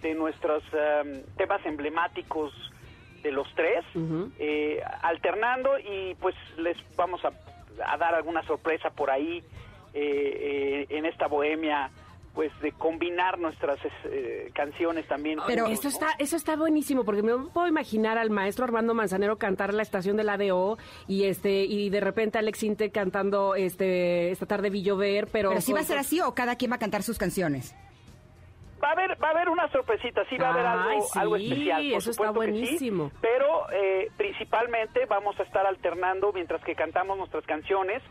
de nuestros em, temas emblemáticos de los tres, eh, alternando y pues les vamos a, a dar alguna sorpresa por ahí eh, eh, en esta bohemia pues de combinar nuestras eh, canciones también. Pero juntos, esto ¿no? está, eso está buenísimo, porque me puedo imaginar al maestro Armando Manzanero cantar la estación de la ADO y este, y de repente Alex Inte cantando este esta tarde vi llover, pero. Pero sí va a con- ser así o cada quien va a cantar sus canciones. Va a haber, va a haber una sorpresita, sí va a haber algo, sí, algo especial. Por eso está supuesto que sí, buenísimo. pero eh, principalmente vamos a estar alternando mientras que cantamos nuestras canciones.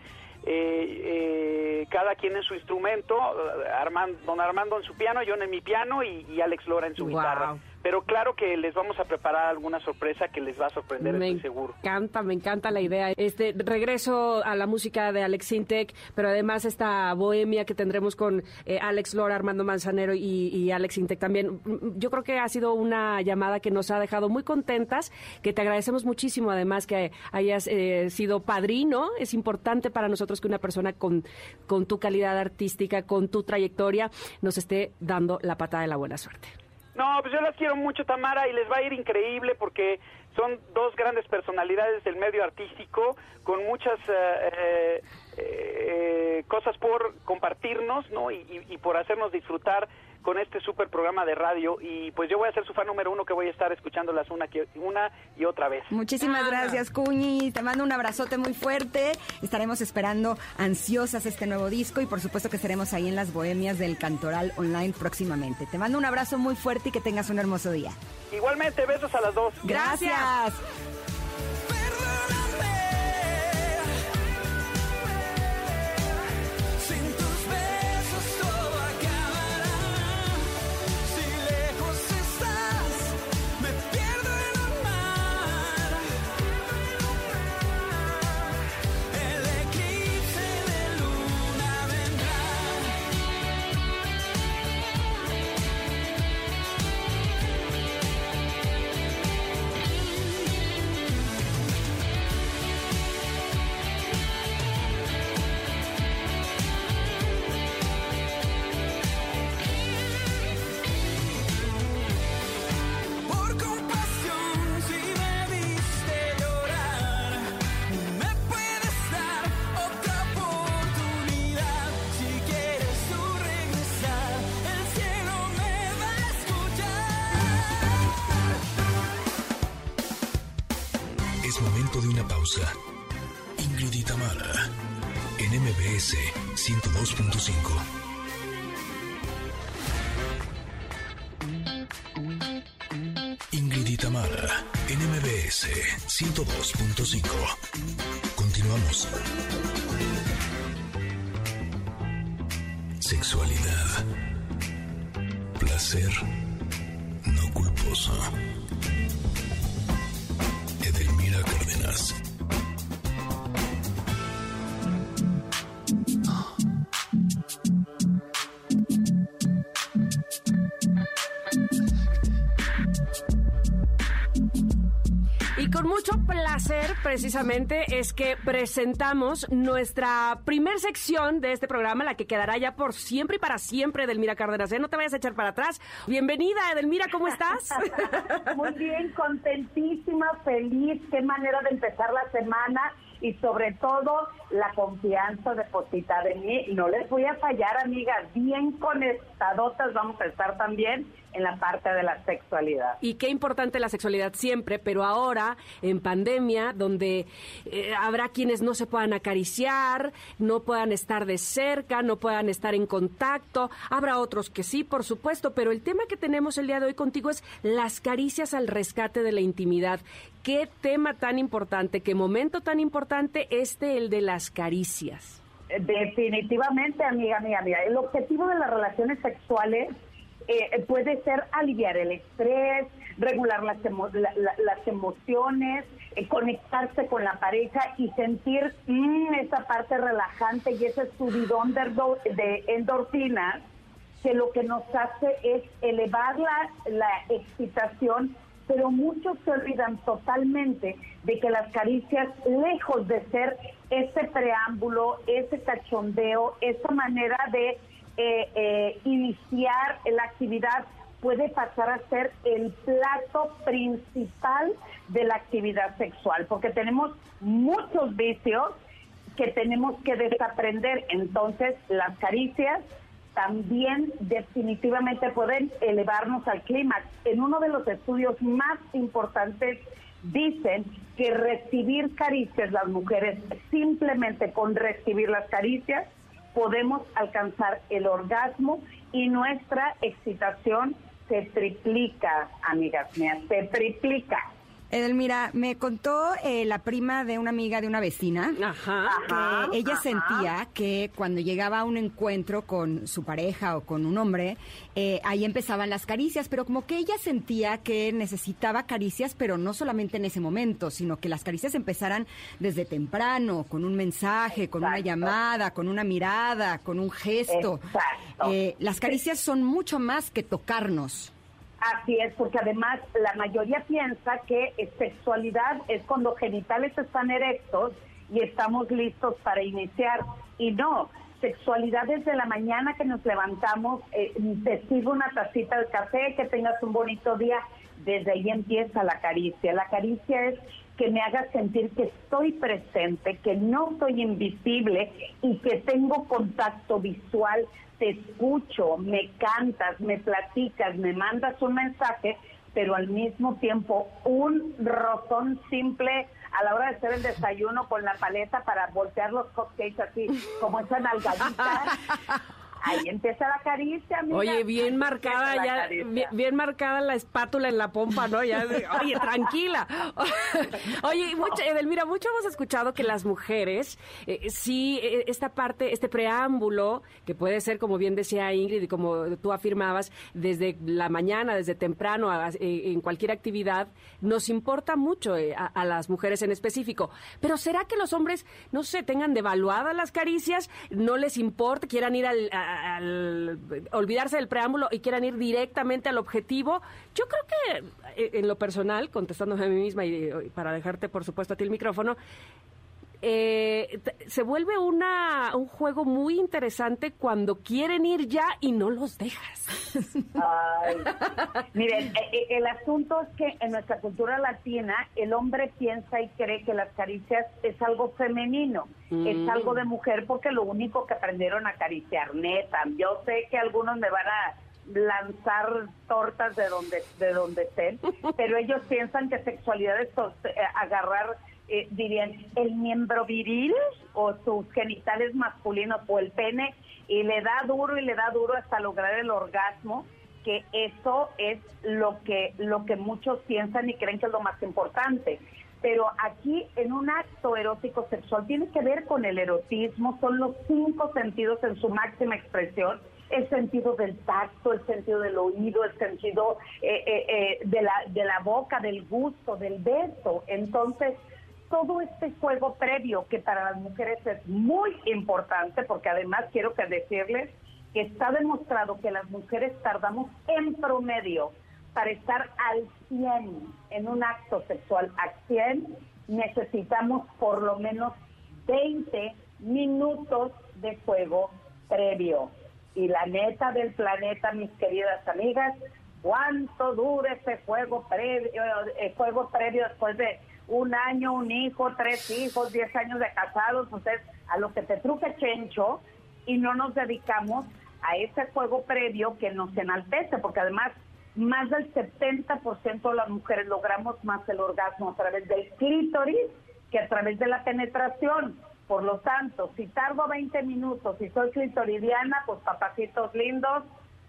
Eh, eh, cada quien en su instrumento, eh, Armando, don Armando en su piano, yo en mi piano y, y Alex Lora en su guitarra. Pero claro que les vamos a preparar alguna sorpresa que les va a sorprender, Me estoy seguro. encanta, me encanta la idea. Este regreso a la música de Alex Intec, pero además esta bohemia que tendremos con eh, Alex Lora, Armando Manzanero y, y Alex Intec también. Yo creo que ha sido una llamada que nos ha dejado muy contentas, que te agradecemos muchísimo además que hayas eh, sido padrino. Es importante para nosotros que una persona con, con tu calidad artística, con tu trayectoria, nos esté dando la patada de la buena suerte. No, pues yo las quiero mucho, Tamara, y les va a ir increíble porque son dos grandes personalidades del medio artístico con muchas eh, eh, eh, cosas por compartirnos, ¿no? Y, y- y por hacernos disfrutar con este super programa de radio. Y pues yo voy a ser su fan número uno que voy a estar escuchándolas una, que- una y otra vez. Muchísimas gracias, Cuñi. Te mando un abrazote muy fuerte. Estaremos esperando ansiosas este nuevo disco y por supuesto que estaremos ahí en las Bohemias del Cantoral Online próximamente. Te mando un abrazo muy fuerte y que tengas un hermoso día. Igualmente, besos a las dos. Gracias. Precisamente, es que presentamos nuestra primer sección de este programa, la que quedará ya por siempre y para siempre, Edelmira Cárdenas. ¿eh? No te vayas a echar para atrás. Bienvenida, Edelmira, ¿cómo estás? Muy bien, contentísima, feliz, qué manera de empezar la semana y sobre todo la confianza depositada en mí. No les voy a fallar, amigas, bien conectadotas vamos a estar también en la parte de la sexualidad. Y qué importante la sexualidad siempre, pero ahora en pandemia, donde eh, habrá quienes no se puedan acariciar, no puedan estar de cerca, no puedan estar en contacto, habrá otros que sí, por supuesto, pero el tema que tenemos el día de hoy contigo es las caricias al rescate de la intimidad. Qué tema tan importante, qué momento tan importante este, el de las caricias. Definitivamente, amiga mía, mira, el objetivo de las relaciones sexuales eh, puede ser aliviar el estrés, regular las, emo- la- la- las emociones, eh, conectarse con la pareja y sentir mm, esa parte relajante y ese subidón de, de endorfinas que lo que nos hace es elevar la, la excitación, pero muchos se olvidan totalmente de que las caricias, lejos de ser ese preámbulo, ese cachondeo, esa manera de eh, eh, iniciar la actividad, puede pasar a ser el plato principal de la actividad sexual, porque tenemos muchos vicios que tenemos que desaprender. Entonces, las caricias también definitivamente pueden elevarnos al clímax. En uno de los estudios más importantes dicen que recibir caricias las mujeres, simplemente con recibir las caricias, podemos alcanzar el orgasmo y nuestra excitación se triplica, amigas mías, se triplica. Edelmira, me contó eh, la prima de una amiga de una vecina Ajá. que ella ajá. sentía que cuando llegaba a un encuentro con su pareja o con un hombre, eh, ahí empezaban las caricias, pero como que ella sentía que necesitaba caricias, pero no solamente en ese momento, sino que las caricias empezaran desde temprano, con un mensaje, con una llamada, con una mirada, con un gesto. Eh, las caricias son mucho más que tocarnos. Así es, porque además la mayoría piensa que sexualidad es cuando genitales están erectos y estamos listos para iniciar. Y no, sexualidad desde la mañana que nos levantamos, eh, te sirvo una tacita de café, que tengas un bonito día. Desde ahí empieza la caricia. La caricia es que me haga sentir que estoy presente, que no soy invisible y que tengo contacto visual te escucho, me cantas, me platicas, me mandas un mensaje, pero al mismo tiempo un rozón simple a la hora de hacer el desayuno con la paleta para voltear los cupcakes así, como esa nalgadita. Ahí empieza la caricia, amiga. Oye, bien marcada ya, bien, bien marcada la espátula en la pompa, ¿no? Ya, oye, tranquila. Oye, mucha, Edelmira, mucho hemos escuchado que las mujeres, eh, sí, eh, esta parte, este preámbulo, que puede ser, como bien decía Ingrid y como tú afirmabas, desde la mañana, desde temprano, a- eh, en cualquier actividad, nos importa mucho eh, a, a las mujeres en específico. Pero ¿será que los hombres, no sé, tengan devaluadas las caricias, no les importa, quieran ir al, a- al- olvidarse del preámbulo y quieran ir directamente al objetivo? Yo creo que, eh, en lo personal, contestándome a mí misma y, y para dejarte, por supuesto, a ti el micrófono, eh, se vuelve una, un juego muy interesante cuando quieren ir ya y no los dejas. Ay. Miren, eh, eh, el asunto es que en nuestra cultura latina el hombre piensa y cree que las caricias es algo femenino, Mm. es algo de mujer porque lo único que aprendieron a acariciar, neta. Yo sé que algunos me van a lanzar tortas de donde de donde estén, pero ellos piensan que sexualidad es eh, agarrar eh, dirían el miembro viril o sus genitales masculinos o el pene y le da duro y le da duro hasta lograr el orgasmo que eso es lo que lo que muchos piensan y creen que es lo más importante pero aquí en un acto erótico sexual tiene que ver con el erotismo son los cinco sentidos en su máxima expresión el sentido del tacto, el sentido del oído, el sentido eh, eh, eh, de, la, de la boca, del gusto, del beso. Entonces, todo este juego previo que para las mujeres es muy importante, porque además quiero que decirles que está demostrado que las mujeres tardamos en promedio para estar al 100 en un acto sexual, al 100 necesitamos por lo menos 20 minutos de juego previo. Y la neta del planeta, mis queridas amigas, ¿cuánto dura ese juego previo, el juego previo después de un año, un hijo, tres hijos, diez años de casados? Entonces, a lo que te truque Chencho y no nos dedicamos a ese juego previo que nos enaltece, porque además más del 70% de las mujeres logramos más el orgasmo a través del clítoris que a través de la penetración. Por lo tanto, si tardo 20 minutos y soy clitoridiana, pues papacitos lindos,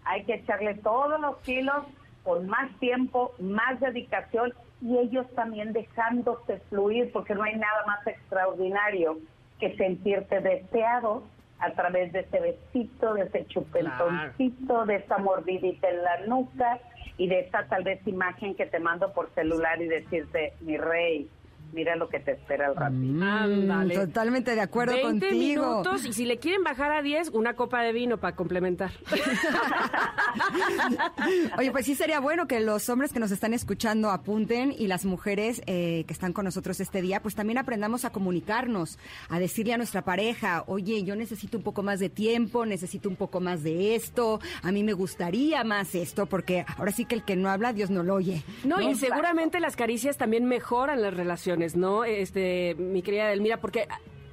hay que echarle todos los kilos con más tiempo, más dedicación y ellos también dejándose fluir, porque no hay nada más extraordinario que sentirte deseado a través de ese besito, de ese chupentoncito, de esa mordidita en la nuca y de esa tal vez imagen que te mando por celular y decirte, mi rey, mira lo que te espera al ratito. Ándale. Totalmente de acuerdo 20 contigo. minutos y si le quieren bajar a 10, una copa de vino para complementar. Oye, pues sí sería bueno que los hombres que nos están escuchando apunten y las mujeres eh, que están con nosotros este día, pues también aprendamos a comunicarnos, a decirle a nuestra pareja, oye, yo necesito un poco más de tiempo, necesito un poco más de esto, a mí me gustaría más esto, porque ahora sí que el que no habla, Dios no lo oye. No, y seguramente las caricias también mejoran las relaciones, ¿no? Este, mi querida Delmira, porque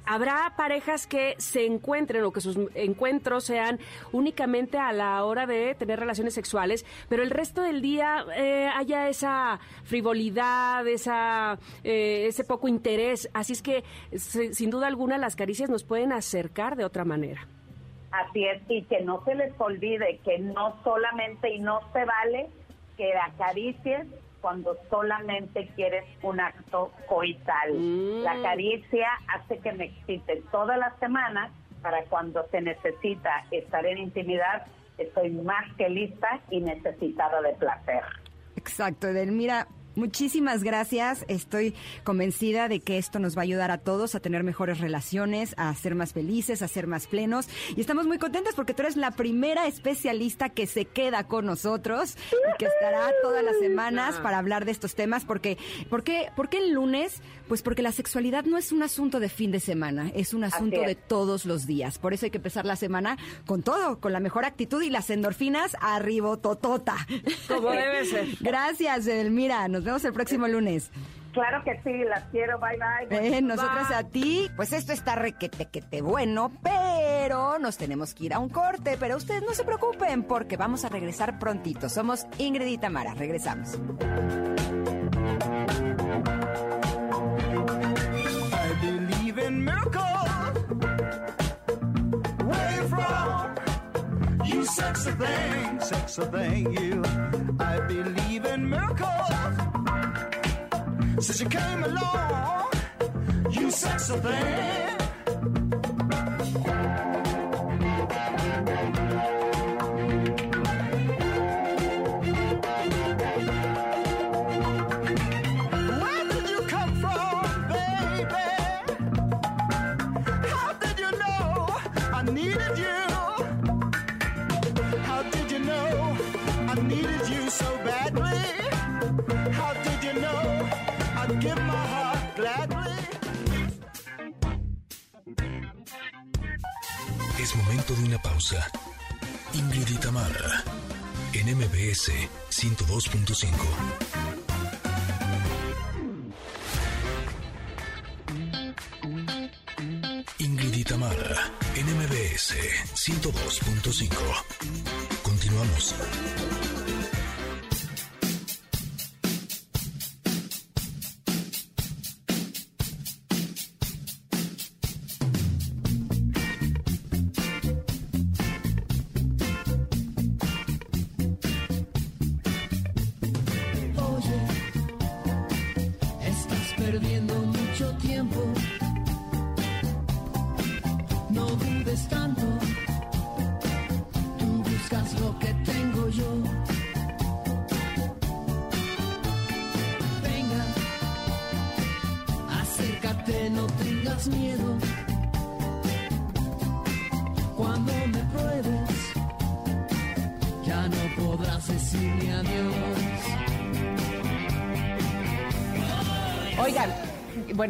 habrá parejas que se encuentren o que sus encuentros sean únicamente a la hora de tener relaciones sexuales, pero el resto del día eh, haya esa frivolidad, esa, eh, ese poco interés. Así es que, se- sin duda alguna, las caricias nos pueden acercar de otra manera. Así es, y que no se les olvide que no solamente y no se vale que acaricies cuando solamente quieres un acto coital. La caricia hace que me excite toda la semana para cuando se necesita estar en intimidad, estoy más que lista y necesitada de placer. Exacto, Edelmira. Muchísimas gracias. Estoy convencida de que esto nos va a ayudar a todos a tener mejores relaciones, a ser más felices, a ser más plenos. Y estamos muy contentas porque tú eres la primera especialista que se queda con nosotros y que estará todas las semanas para hablar de estos temas. Porque, ¿por qué, por qué el lunes? Pues porque la sexualidad no es un asunto de fin de semana, es un asunto de todos los días. Por eso hay que empezar la semana con todo, con la mejor actitud y las endorfinas arriba totota. Como debe ser. Gracias, Edelmira. Nos vemos el próximo lunes. Claro que sí, las quiero, bye bye. Eh, nosotros a ti, pues esto está requete que te bueno, pero nos tenemos que ir a un corte. Pero ustedes no se preocupen porque vamos a regresar prontito. Somos Ingrid y Tamara. Regresamos. I believe in miracles. Where you from? You sexy thing, sexy thing, you. I believe in miracles. Since you came along, you sexy thing. De una pausa. Ingrid en MBS 102.5. Ingrid en MBS 102.5. Continuamos.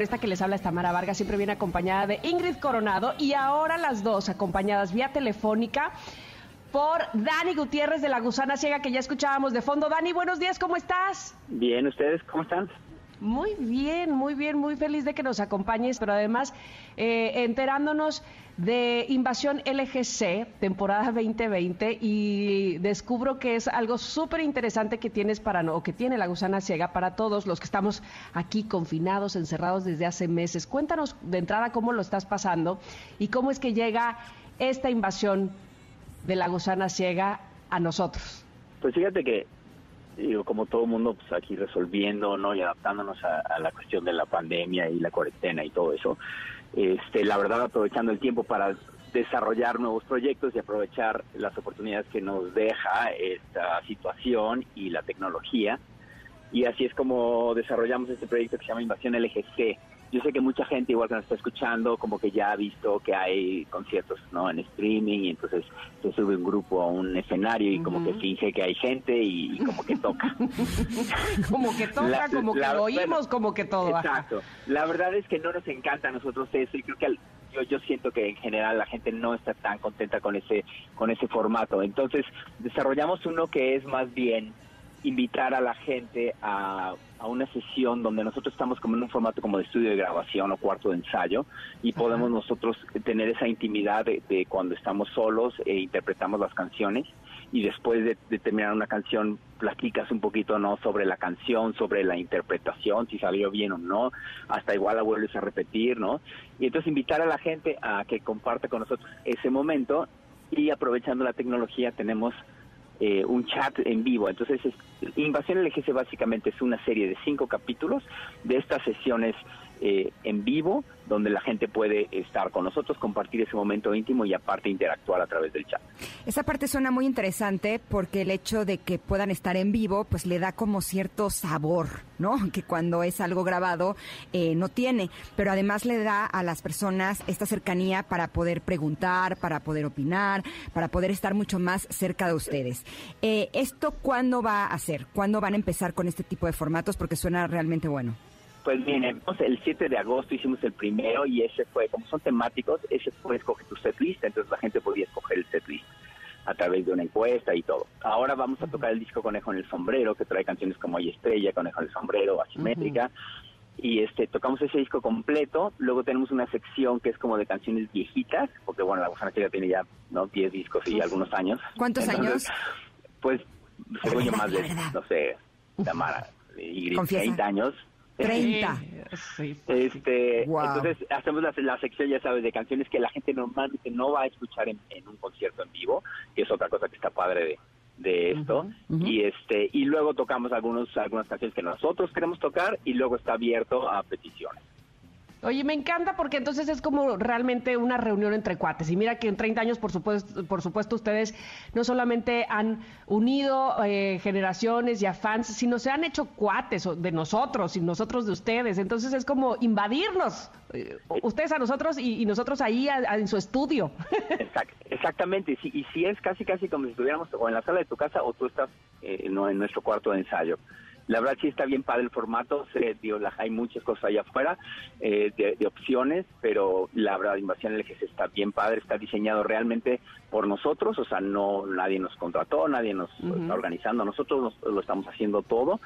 Esta que les habla es Tamara Vargas, siempre viene acompañada de Ingrid Coronado y ahora las dos acompañadas vía telefónica por Dani Gutiérrez de la Gusana Ciega que ya escuchábamos de fondo. Dani, buenos días, ¿cómo estás? Bien, ¿ustedes cómo están? Muy bien, muy bien, muy feliz de que nos acompañes, pero además eh, enterándonos de Invasión LGC, temporada 2020, y descubro que es algo súper interesante que tienes para, o que tiene la gusana ciega para todos los que estamos aquí confinados, encerrados desde hace meses. Cuéntanos de entrada cómo lo estás pasando y cómo es que llega esta invasión de la gusana ciega a nosotros. Pues fíjate que, digo, como todo mundo, pues aquí resolviendo, ¿no? Y adaptándonos a, la cuestión de la pandemia y la cuarentena y todo eso. Este, la verdad, aprovechando el tiempo para desarrollar nuevos proyectos y aprovechar las oportunidades que nos deja esta situación y la tecnología. Y así es como desarrollamos este proyecto que se llama Invasión LGC. Yo sé que mucha gente, igual que nos está escuchando, como que ya ha visto que hay conciertos no en streaming y entonces se sube un grupo a un escenario y como que finge que hay gente y, y como que toca. Como que toca, La- como que la- lo oímos, bueno, como que todo. ajá. Exacto. La verdad es que no nos encanta a nosotros eso y creo que al- yo, yo siento que en general la gente no está tan contenta con ese con ese formato. Entonces desarrollamos uno que es más bien invitar a la gente a, a una sesión donde nosotros estamos como en un formato como de estudio de grabación o cuarto de ensayo y podemos nosotros tener esa intimidad de, de cuando estamos solos e interpretamos las canciones y después de, de terminar una canción platicas un poquito no sobre la canción, sobre la interpretación, si salió bien o no, hasta igual la vuelves a repetir, ¿no? Y entonces invitar a la gente a que comparte con nosotros ese momento y aprovechando la tecnología tenemos eh, un chat en vivo. Entonces, es- Invasión LGC básicamente es una serie de cinco capítulos de estas sesiones eh, en vivo, donde la gente puede estar con nosotros, compartir ese momento íntimo y aparte interactuar a través del chat. Esa parte suena muy interesante porque el hecho de que puedan estar en vivo, pues le da como cierto sabor, ¿no? Que cuando es algo grabado eh, no tiene. Pero además le da a las personas esta cercanía para poder preguntar, para poder opinar, para poder estar mucho más cerca de ustedes. Eh, ¿Esto cuándo va a ser? ¿Cuándo van a empezar con este tipo de formatos? Porque suena realmente bueno. Pues miren, entonces, el 7 de agosto hicimos el primero y ese fue, como son temáticos, ese fue escoger tu setlist, entonces la gente podía escoger el setlist a través de una encuesta y todo. Ahora vamos a tocar el disco Conejo en el Sombrero, que trae canciones como Hay Estrella, Conejo en el Sombrero, Asimétrica. Y este tocamos ese disco completo, luego tenemos una sección que es como de canciones viejitas, porque bueno, la Gusana Ciega tiene ya ¿no? 10 discos y algunos años. ¿Cuántos años? Pues, según yo, más de, no sé, Tamara, y Confiesa. 30 años. 30. Este, Wow. entonces hacemos la, la sección, ya sabes, de canciones que la gente normalmente no va a escuchar en, en un concierto en vivo, que es otra cosa que está padre de, de esto. Y este y luego tocamos algunos algunas canciones que nosotros queremos tocar y luego está abierto a peticiones. Oye, me encanta porque entonces es como realmente una reunión entre cuates. Y mira que en 30 años, por supuesto, por supuesto ustedes no solamente han unido eh, generaciones y a fans, sino se han hecho cuates de nosotros y nosotros de ustedes. Entonces es como invadirnos, eh, ustedes a nosotros y, y nosotros ahí a- en su estudio. Exact- exactamente, sí, y si es casi casi como si estuviéramos o en la sala de tu casa o tú estás eh, en nuestro cuarto de ensayo. La verdad sí está bien padre el formato, se, digo, la- hay muchas cosas allá afuera eh, de, de opciones, pero la verdad Invasión LGC está bien padre, está diseñado realmente por nosotros, o sea, no nadie nos contrató, nadie nos está organizando, nosotros nos- lo estamos haciendo todo,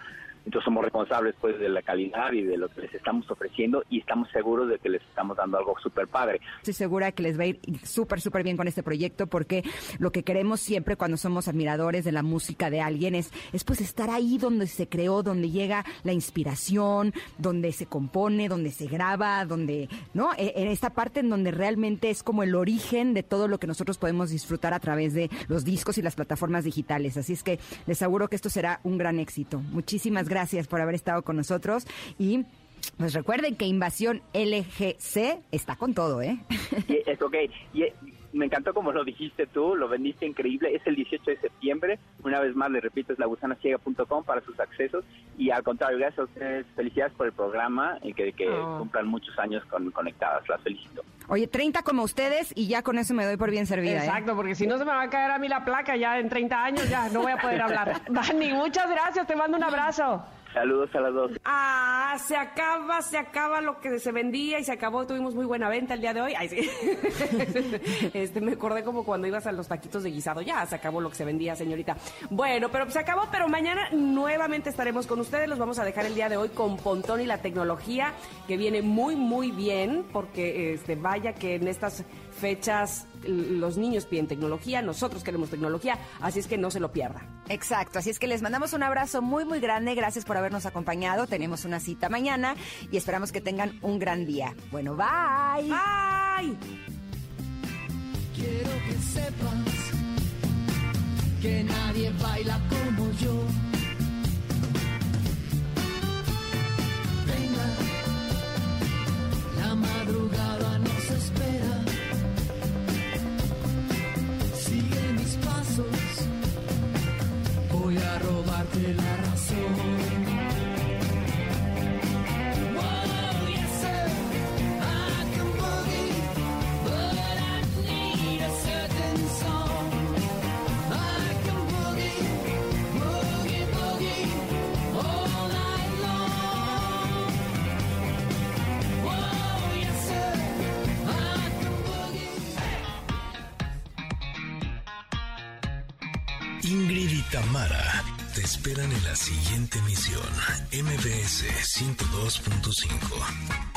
entonces somos responsables pues de la calidad y de lo que les estamos ofreciendo y estamos seguros de que les estamos dando algo súper padre. Estoy segura que les va a ir súper, súper bien con este proyecto porque lo que queremos siempre cuando somos admiradores de la música de alguien es, es pues estar ahí donde se creó, donde llega la inspiración, donde se compone, donde se graba, donde, ¿no? E- En esta parte en donde realmente es como el origen de todo lo que nosotros podemos disfrutar a través de los discos y las plataformas digitales. Así es que les aseguro que esto será un gran éxito. Muchísimas por haber estado con nosotros y pues recuerden que Invasión LGC está con todo, ¿eh? Es ok. Y me encantó como lo dijiste tú, lo vendiste increíble. Es el 18 de septiembre. Una vez más, le repito, es lagusanaciega.com para sus accesos. Y al contrario, gracias a ustedes. Felicidades por el programa y que, que Oh. cumplan muchos años con, conectadas. Las felicito. Oye, 30 como ustedes y ya con eso me doy por bien servida. ¿eh? Exacto, porque si no se me va a caer a mí la placa ya en 30 años, ya no voy a poder hablar. Dani, muchas gracias, te mando un abrazo. Saludos a las dos. Ah, se acaba, se acaba lo que se vendía y se acabó. Tuvimos muy buena venta el día de hoy. Ay, sí. Este, me acordé como cuando ibas a los taquitos de guisado. Ya se acabó lo que se vendía, señorita. Bueno, pero se acabó, pero mañana nuevamente estaremos con ustedes. Los vamos a dejar el día de hoy con Pontón y la tecnología, que viene muy, muy bien, porque este, vaya que en estas fechas los niños piden tecnología, nosotros queremos tecnología, así es que no se lo pierda. Exacto, así es que les mandamos un abrazo muy muy grande, gracias por habernos acompañado, tenemos una cita mañana y esperamos que tengan un gran día. Bueno, bye. Bye. Quiero que sepas que nadie baila como yo. Venga, la madrugada nos voy a robarte la razón. Ingrid y Tamara te esperan en la siguiente emisión, MBS 102.5.